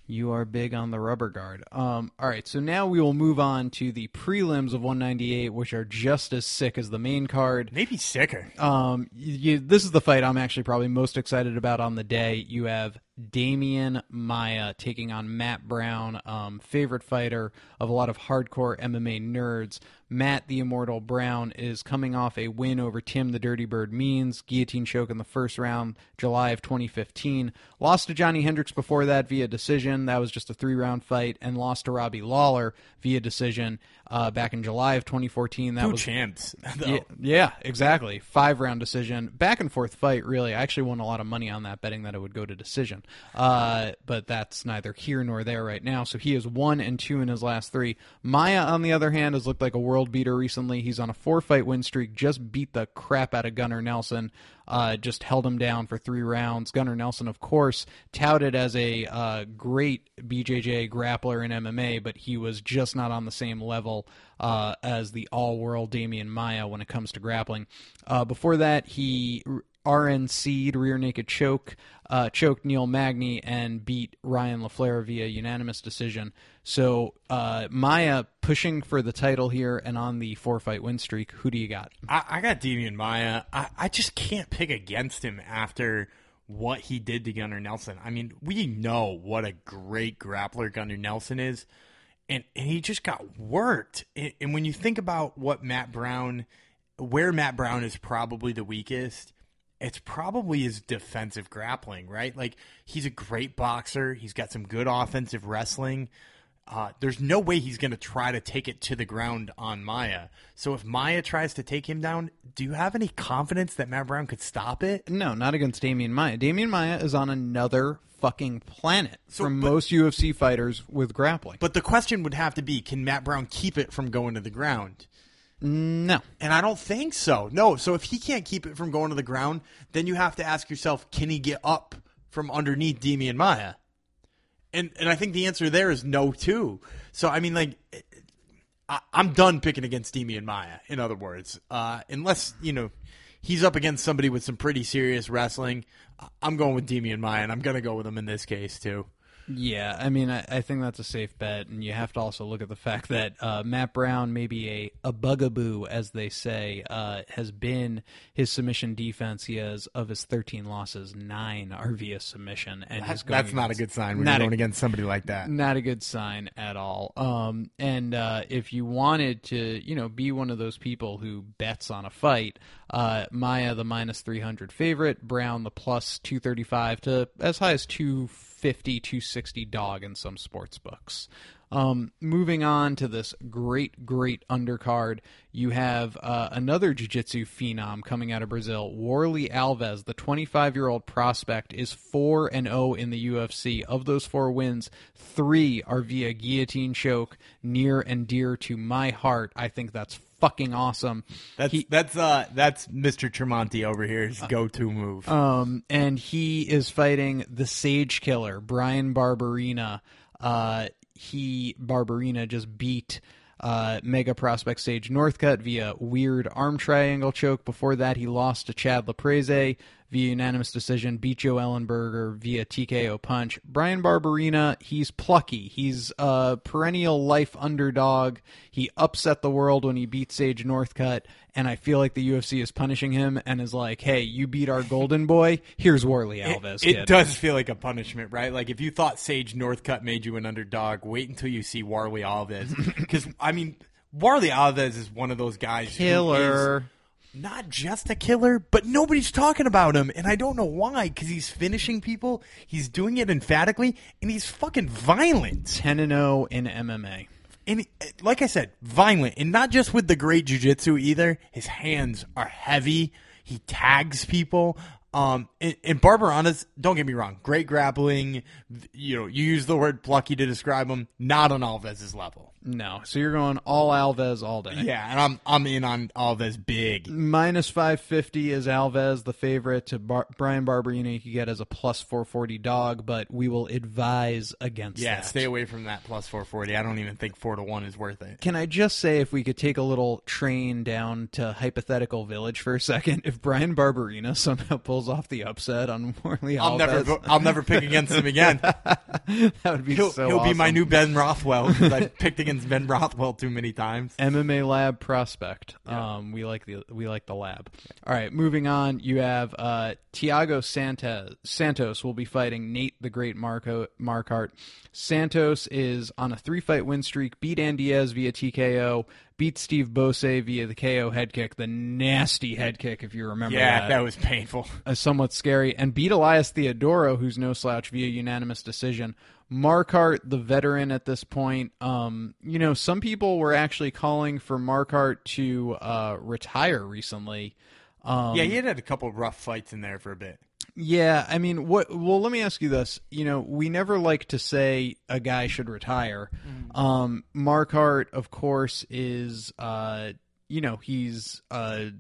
You are big on the rubber guard. Um, all right, so now we will move on to the prelims of 198, which are just as sick as the main card. Maybe sicker. Um, you, this is the fight I'm actually probably most excited about on the day. You have Demian Maia taking on Matt Brown, um, favorite fighter of a lot of hardcore MMA nerds. Matt the Immortal Brown is coming off a win over Tim the Dirty Bird Means, guillotine choke in the first round, July of 2015. Lost to Johny Hendricks before that via decision. That was just a three round fight, and lost to Robbie Lawler via decision uh, back in July of 2014. That Two was champs. <laughs> Yeah, yeah, exactly. Five round decision, back and forth fight. Really, I actually won a lot of money on that, betting that it would go to decision. Uh, but that's neither here nor there right now. So he is one and two in his last three. Maia, on the other hand, has looked like a world beater recently. He's on a four fight win streak. Just beat the crap out of Gunnar Nelson. Uh, just held him down for three rounds. Gunnar Nelson, of course, touted as a uh, great BJJ grappler in MMA, but he was just not on the same level uh, as the all-world Demian Maia when it comes to grappling. Uh, before that, he RNC'd rear naked choke, uh, choked Neil Magny, and beat Ryan LaFlare via unanimous decision. So uh, Maia pushing for the title here and on the four fight win streak. Who do you got? I, I got Demian Maia. I, I just can't pick against him after what he did to Gunnar Nelson. I mean, we know what a great grappler Gunnar Nelson is, and and he just got worked. And, and when you think about what Matt Brown, where Matt Brown is probably the weakest, it's probably his defensive grappling, right? Like he's a great boxer. He's got some good offensive wrestling. Uh, there's no way he's going to try to take it to the ground on Maia. So if Maia tries to take him down, do you have any confidence that Matt Brown could stop it? No, not against Demian Maia. Demian Maia is on another fucking planet So, from but- most UFC fighters with grappling. But the question would have to be, can Matt Brown keep it from going to the ground? No. And I don't think so. No. So if he can't keep it from going to the ground, then you have to ask yourself, can he get up from underneath Demian Maia? And and I think the answer there is no too. So I mean, like, I, I'm done picking against Demian Maia. In other words, uh, unless you know he's up against somebody with some pretty serious wrestling, I'm going with Demian Maia, and I'm gonna go with him in this case too. Yeah, I mean, I, I think that's a safe bet, and you have to also look at the fact that uh, Matt Brown, maybe a, a bugaboo, as they say, uh, has been his submission defense. He has, of his 13 losses, nine are via submission. and going That's not a good sign when you're a- going against somebody like that. not a good sign at all. Um, and uh, if you wanted to, you know, be one of those people who bets on a fight, uh, Maia the minus three hundred favorite, Brown the plus two thirty five to as high as 250, 260 dog in some sports books. Um, moving on to this great, great undercard, you have uh, another jiu-jitsu phenom coming out of Brazil, Warley Alves, the 25-year-old prospect, is four and zero in the UFC. Of those four wins, three are via guillotine choke, near and dear to my heart. I think that's fucking awesome. That's He- that's uh that's Mr. Tremonti over here. His go-to move. Um, and he is fighting the Sage Killer, Bryan Barberena. Uh, he Barberena just beat uh, Mega Prospect Sage Northcutt via weird arm triangle choke. Before that, he lost to Chad Laprise via unanimous decision. Beat Joe Ellenberger via TKO punch. Bryan Barberena, he's plucky. He's a perennial life underdog. He upset the world when he beat Sage Northcutt, and I feel like the UFC is punishing him and is like, "Hey, you beat our golden boy. Here's Warley Alves." it kid." does feel like a punishment, right? Like if you thought Sage Northcutt made you an underdog, wait until you see Warley Alves. <laughs> Because I mean, Warley Alves is one of those guys. who Killer. Not just a killer, but nobody's talking about him, and I don't know why. Because he's finishing people, he's doing it emphatically, and he's fucking violent. 10 and 0 in MMA. And like I said, violent, and not just with the great jujitsu either. His hands are heavy. He tags people. Um, and, and Barberena's, don't get me wrong, great grappling. You know, you use the word plucky to describe him. Not on Alves's level. No, so you're going all Alves all day. Yeah, and I'm I'm in on Alves big. Minus 550 is Alves, the favorite. To Bar- Bryan Barberena, you get as a plus 440 dog, but we will advise against Yeah, that. stay away from that plus 440. I don't even think four to one is worth it. Can I just say, if we could take a little train down to hypothetical village for a second, if Bryan Barberena somehow pulls off the upset on <laughs> Morley I'll Alves, never I'll never pick against him again. <laughs> that would be He'll, so he'll be my new Ben Rothwell because I picked against Ben Rothwell too many times. <laughs> MMA Lab prospect. Um, we like the we like the lab. All right, moving on. You have uh, Thiago Santa, Santos will be fighting Nate the Great Marco Marquardt. Santos is on a three fight win streak. Beat Andy Diaz via TKO. Beat Steve Bosse via the KO head kick, the nasty head kick, if you remember Yeah, that. that was painful. <laughs> uh, somewhat scary, and beat Elias Theodoro, who's no slouch, via unanimous decision. Marquardt, the veteran at this point, um, you know, some people were actually calling for Marquardt to uh, retire recently. Um, Yeah, he had had a couple of rough fights in there for a bit. Yeah, I mean, what? Well, let me ask you this. You know, we never like to say a guy should retire. Um, Marquardt, of course, is uh, you know, he's a,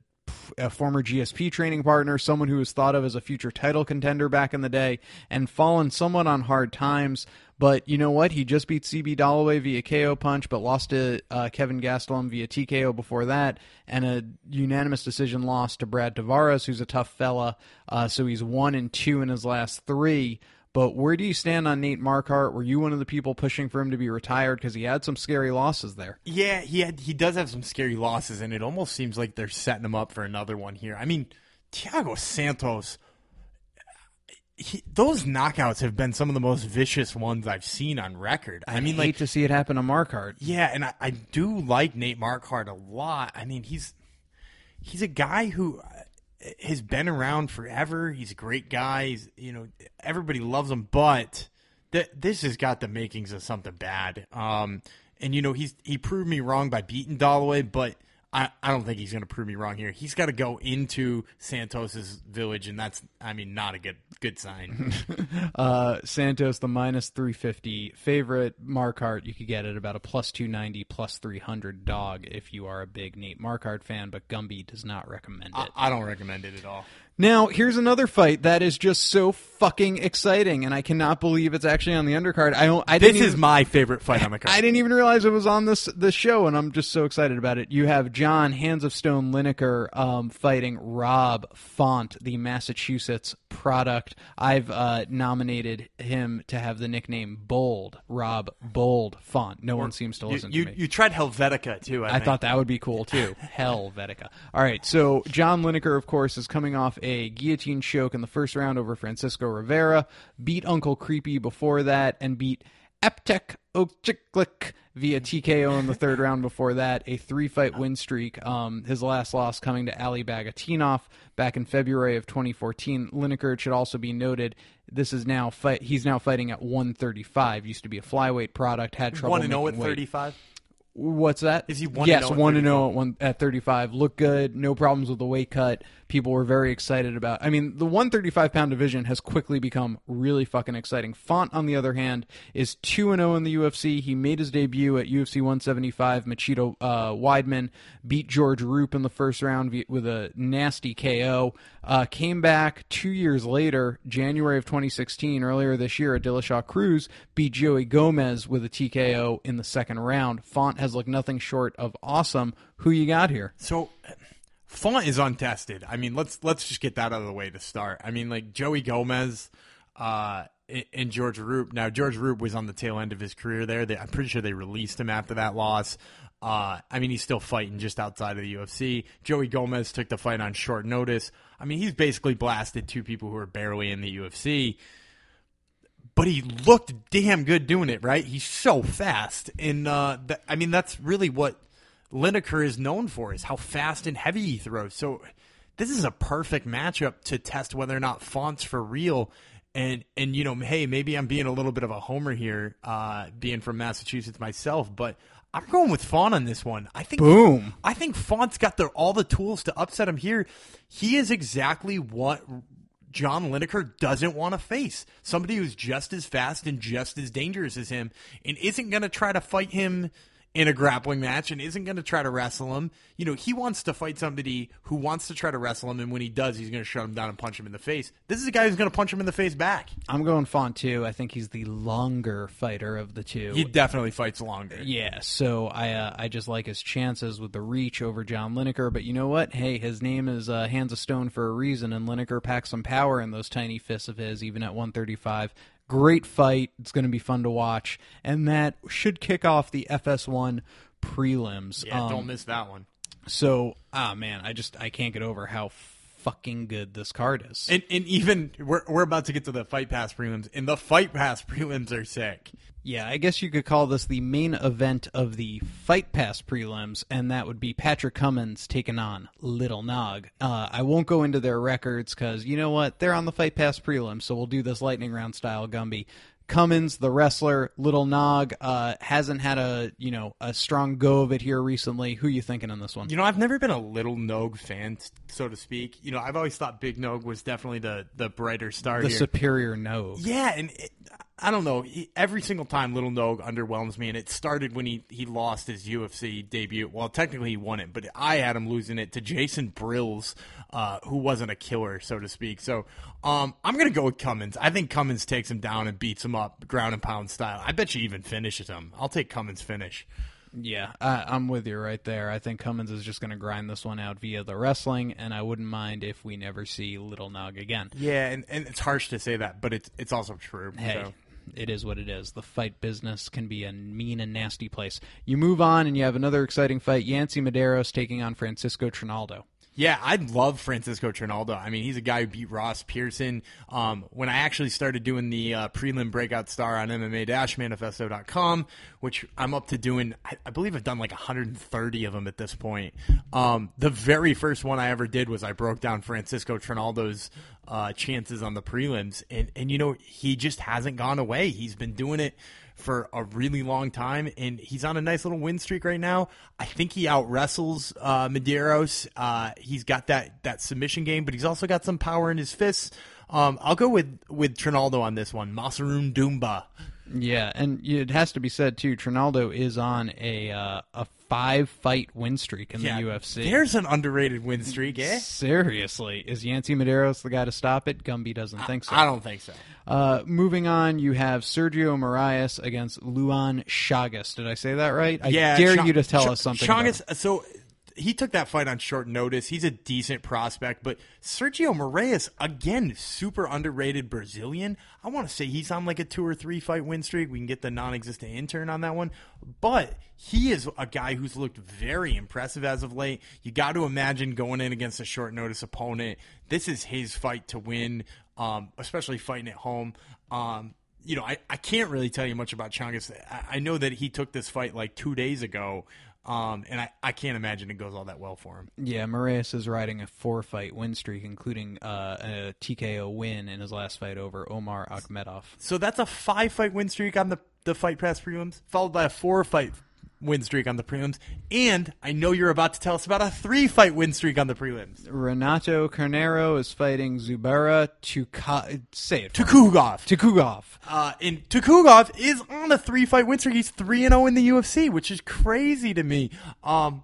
a former GSP training partner, someone who was thought of as a future title contender back in the day, and fallen somewhat on hard times. But you know what? He just beat CB Dollaway via KO punch, but lost to uh, Kevin Gastelum via TKO before that, and a unanimous decision loss to Brad Tavares, who's a tough fella. Uh, so he's one and two in his last three. But where do you stand on Nate Marquardt? Were you one of the people pushing for him to be retired because he had some scary losses there? Yeah, he had he does have some scary losses, and it almost seems like they're setting him up for another one here. I mean, Thiago Santos, he, those knockouts have been some of the most vicious ones I've seen on record. I, I mean, hate like, to see it happen to Marquardt. yeah, and I, I do like Nate Marquardt a lot. I mean, he's he's a guy who has been around forever. He's a great guy. He's, you know, everybody loves him, but th- this has got the makings of something bad. Um, and you know, he's he proved me wrong by beating Dollaway, but I, I don't think he's going to prove me wrong here. He's got to go into Santos's village, and that's, I mean, not a good good sign. <laughs> Uh, Santos, the minus 350 favorite. Marquardt you could get it about a plus 290, plus 300 dog if you are a big Nate Marquardt fan, but Gumby does not recommend it. I, I don't recommend it at all. Now, here's another fight that is just so fucking exciting, and I cannot believe it's actually on the undercard. I don't. I This is my favorite fight on the card. <laughs> I didn't even realize it was on this this show, and I'm just so excited about it. You have John Hands of Stone Lineker um, fighting Rob Font, the Massachusetts product. I've uh, nominated him to have the nickname Bold, Rob Bold Font. No one seems to listen you, to me. you tried Helvetica too. I, I thought that would be cool too. <laughs> Hell, Vetica. All right, so John Lineker, of course, is coming off a guillotine choke in the first round over Francisco Rivera, beat Uncle Creepy before that, and beat Eptek Okchiklik via TKO in the third round before that. A three fight win streak. Um, his last loss coming to Ali Bagautinov back in February of 2014. Lineker, it should also be noted, this is now fight. He's now fighting at 135. Used to be a flyweight product. Had trouble One to know at 35. What's that? Is he one Yes, know one to know at one at thirty five. Look good, no problems with the weight cut. People were very excited about. I mean, the one thirty five pound division has quickly become really fucking exciting. Font, on the other hand, is two and zero in the UFC. He made his debut at UFC one seventy five. Machito uh, Weidman beat George Roop in the first round with a nasty KO. Uh, came back two years later, January of 2016, earlier this year at Dillashaw Cruz, beat Joey Gomez with a TKO in the second round. Font has looked nothing short of awesome. Who you got here? So Font is untested. I mean, let's let's just get that out of the way to start. I mean, like Joey Gomez uh, and- George Roop. Now, George Roop was on the tail end of his career there. They, I'm pretty sure they released him after that loss. Uh, I mean, he's still fighting just outside of the UFC. Joey Gomez took the fight on short notice. I mean, he's basically blasted two people who are barely in the UFC but he looked damn good doing it, right? He's so fast, and uh, th- I mean that's really what Lineker is known for is how fast and heavy he throws. So this is a perfect matchup to test whether or not Font's for real. And and you know, hey, maybe I'm being a little bit of a homer here, uh, being from Massachusetts myself, but I'm going with Font on this one. I think Boom. I think Font's got the, all the tools to upset him here. He is exactly what John Lineker doesn't want to face. Somebody who's just as fast and just as dangerous as him and isn't going to try to fight him in a grappling match and isn't going to try to wrestle him. You know, he wants to fight somebody who wants to try to wrestle him, and when he does, he's going to shut him down and punch him in the face. This is a guy who's going to punch him in the face back. I'm going Font too. I think he's the longer fighter of the two. He definitely fights longer. Yeah, so I uh, I just like his chances with the reach over John Lineker. But you know what? Hey, his name is uh, Hands of Stone for a reason, and Lineker packs some power in those tiny fists of his, even at 135. Great fight. It's going to be fun to watch, and that should kick off the FS1 prelims. Yeah, Um, don't miss that one. So, ah man, I just I can't get over how fucking good this card is. And, and even we're, we're about to get to the fight pass prelims, and the fight pass <laughs> prelims are sick. Yeah, I guess you could call this the main event of the Fight Pass prelims, and that would be Patrick Cummins taking on Little Nog. Uh, I won't go into their records because you know what? They're on the Fight Pass prelims, so we'll do this lightning round style Gumby. Cummins, the wrestler, Little Nog, uh, hasn't had a you know a strong go of it here recently. Who you thinking on this one? You know, I've never been a little Nog fan, so to speak. You know, I've always thought Big Nog was definitely the, the brighter star the here. superior Nog. Yeah, and it, I don't know. He, every single time Little Nog underwhelms me, and it started when he, he lost his UFC debut. Well, technically he won it, but I had him losing it to Jason Brilz, uh, who wasn't a killer, so to speak. So um, I'm going to go with Cummins. I think Cummins takes him down and beats him up ground and pound style. I bet you even finishes him. I'll take Cummins' finish. Yeah, I, I'm with you right there. I think Cummins is just going to grind this one out via the wrestling, and I wouldn't mind if we never see Little Nog again. Yeah, and, and it's harsh to say that, but it's it's also true. Hey, so. it is what it is. The fight business can be a mean and nasty place. You move on, and you have another exciting fight. Yancy Medeiros taking on Francisco Trinaldo. Yeah, I love Francisco Trinaldo. I mean, he's a guy who beat Ross Pearson. Um, when I actually started doing the uh, prelim breakout star on MMA-manifesto.com, which I'm up to doing, I, I, believe I've done like 130 of them at this point. Um, the very first one I ever did was I broke down Francisco Trinaldo's uh, chances on the prelims, and and you know he just hasn't gone away. He's been doing it for a really long time, and he's on a nice little win streak right now. I think he out wrestles uh, Medeiros. Uh, he's got that that submission game, but he's also got some power in his fists. Um, I'll go with with Trinaldo on this one. Massaroon Doomba. Yeah, and it has to be said too. Trinaldo is on a uh, a five fight win streak in yeah, the UFC. There's an underrated win streak, eh? Seriously, is Yancy Medeiros the guy to stop it? Gumby doesn't I, think so. I don't think so. Uh, moving on, you have Sergio Moraes against Luan Chagas. Did I say that right? I yeah, dare Ch- you to tell Ch- us something. Chagas. So he took that fight on short notice. He's a decent prospect, but Sergio Moraes, again, super underrated Brazilian. I want to say he's on like a two or three fight win streak. We can get the non existent intern on that one. But he is a guy who's looked very impressive as of late. You got to imagine going in against a short notice opponent. This is his fight to win, um, especially fighting at home. Um, you know, I, I can't really tell you much about Chagas. I, I know that he took this fight like two days ago. Um, and I, I can't imagine it goes all that well for him. Yeah, Moraes is riding a four fight win streak, including uh, a TKO win in his last fight over Omar Akhmedov. So that's a five fight win streak on the, the Fight Pass prelims, followed by a four fight win streak on the prelims. And I know you're about to tell us about a three fight win streak on the prelims. Renato Carneiro is fighting Zubaira Tuka- say it. Tukhugov. Tukhugov. Uh, and Tukhugov is on a three fight win streak. He's 3 0 in the UFC, which is crazy to me. Um,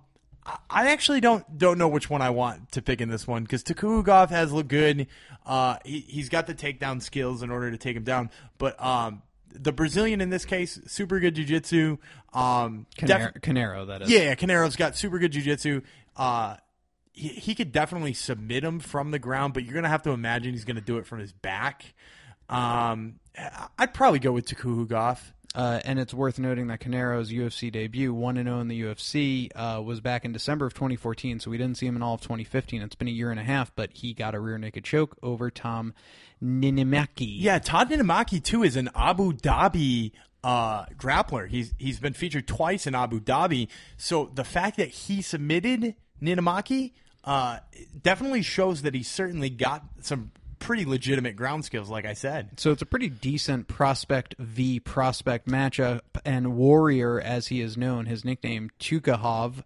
I actually don't don't know which one I want to pick in this one because Tukhugov has looked good. Uh, he, he's got the takedown skills in order to take him down, but um, the Brazilian in this case, super good jiu-jitsu. Um, Canero, def- Canero, that is. Yeah, Canero's got super good jiu-jitsu. Uh, he, he could definitely submit him from the ground, but you're going to have to imagine he's going to do it from his back. Um, I'd probably go with Tukhugov. Uh, and it's worth noting that Canero's UFC debut, 1 0 in the UFC, uh, was back in December of 2014, so we didn't see him in all of 2015. It's been a year and a half, but he got a rear naked choke over Tom Niinimäki. Yeah, Todd Niinimäki, too, is an Abu Dhabi uh, grappler. He's He's been featured twice in Abu Dhabi, so the fact that he submitted Niinimäki uh, definitely shows that he certainly got some pretty legitimate ground skills, like I said. So it's a pretty decent prospect v prospect matchup, and Warrior, as he is known, his nickname Tukahov,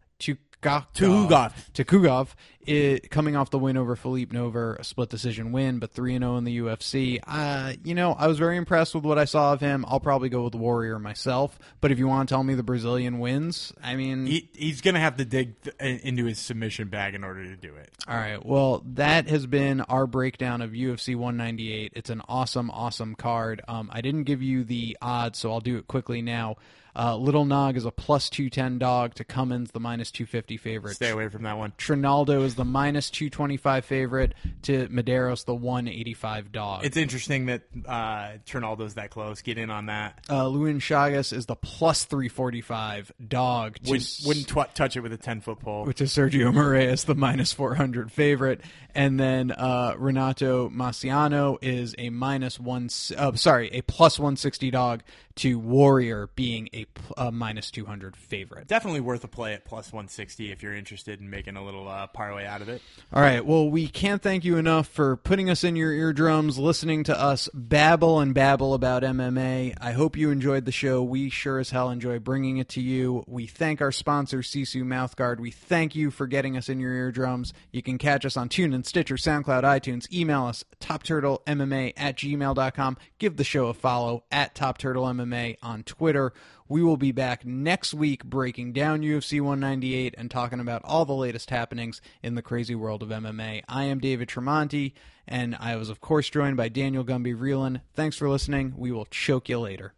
Tukhugov. Tukhugov, it, coming off the win over Philippe Nover, a split decision win, but 3 0 in the UFC. Uh, you know, I was very impressed with what I saw of him. I'll probably go with the Warrior myself, but if you want to tell me the Brazilian wins, I mean. He, he's going to have to dig th- into his submission bag in order to do it. All right. Well, that has been our breakdown of UFC 198. It's an awesome, awesome card. Um, I didn't give you the odds, so I'll do it quickly now. Uh, Little Nog is a plus 210 dog to Cummins, the minus 250 favorite. Stay away from that one. Trinaldo is the minus 225 favorite to Medeiros, the 185 dog. It's interesting that uh, Trinaldo's that close. Get in on that. Uh, Luan Chagas is the plus 345 dog. To, Would, wouldn't tw- touch it with a 10 foot pole. Which is Sergio Moraes, the minus 400 favorite. And then uh, Renato Marciano is a minus one, uh, sorry, a plus 160 dog to Warrior being a, a minus 200 favorite. Definitely worth a play at plus 160 if you're interested in making a little uh, parlay out of it. All right. Well, we can't thank you enough for putting us in your eardrums, listening to us babble and babble about MMA. I hope you enjoyed the show. We sure as hell enjoy bringing it to you. We thank our sponsor, Sisu Mouthguard. We thank you for getting us in your eardrums. You can catch us on TuneIn, Stitcher, SoundCloud, iTunes. Email us, TopTurtleMMA at gmail.com. Give the show a follow at TopTurtleMMA on Twitter. We will be back next week breaking down UFC 198 and talking about all the latest happenings in the crazy world of MMA. I am David Tremonti, and I was, of course, joined by Daniel Gumby Reeland. Thanks for listening. We will choke you later.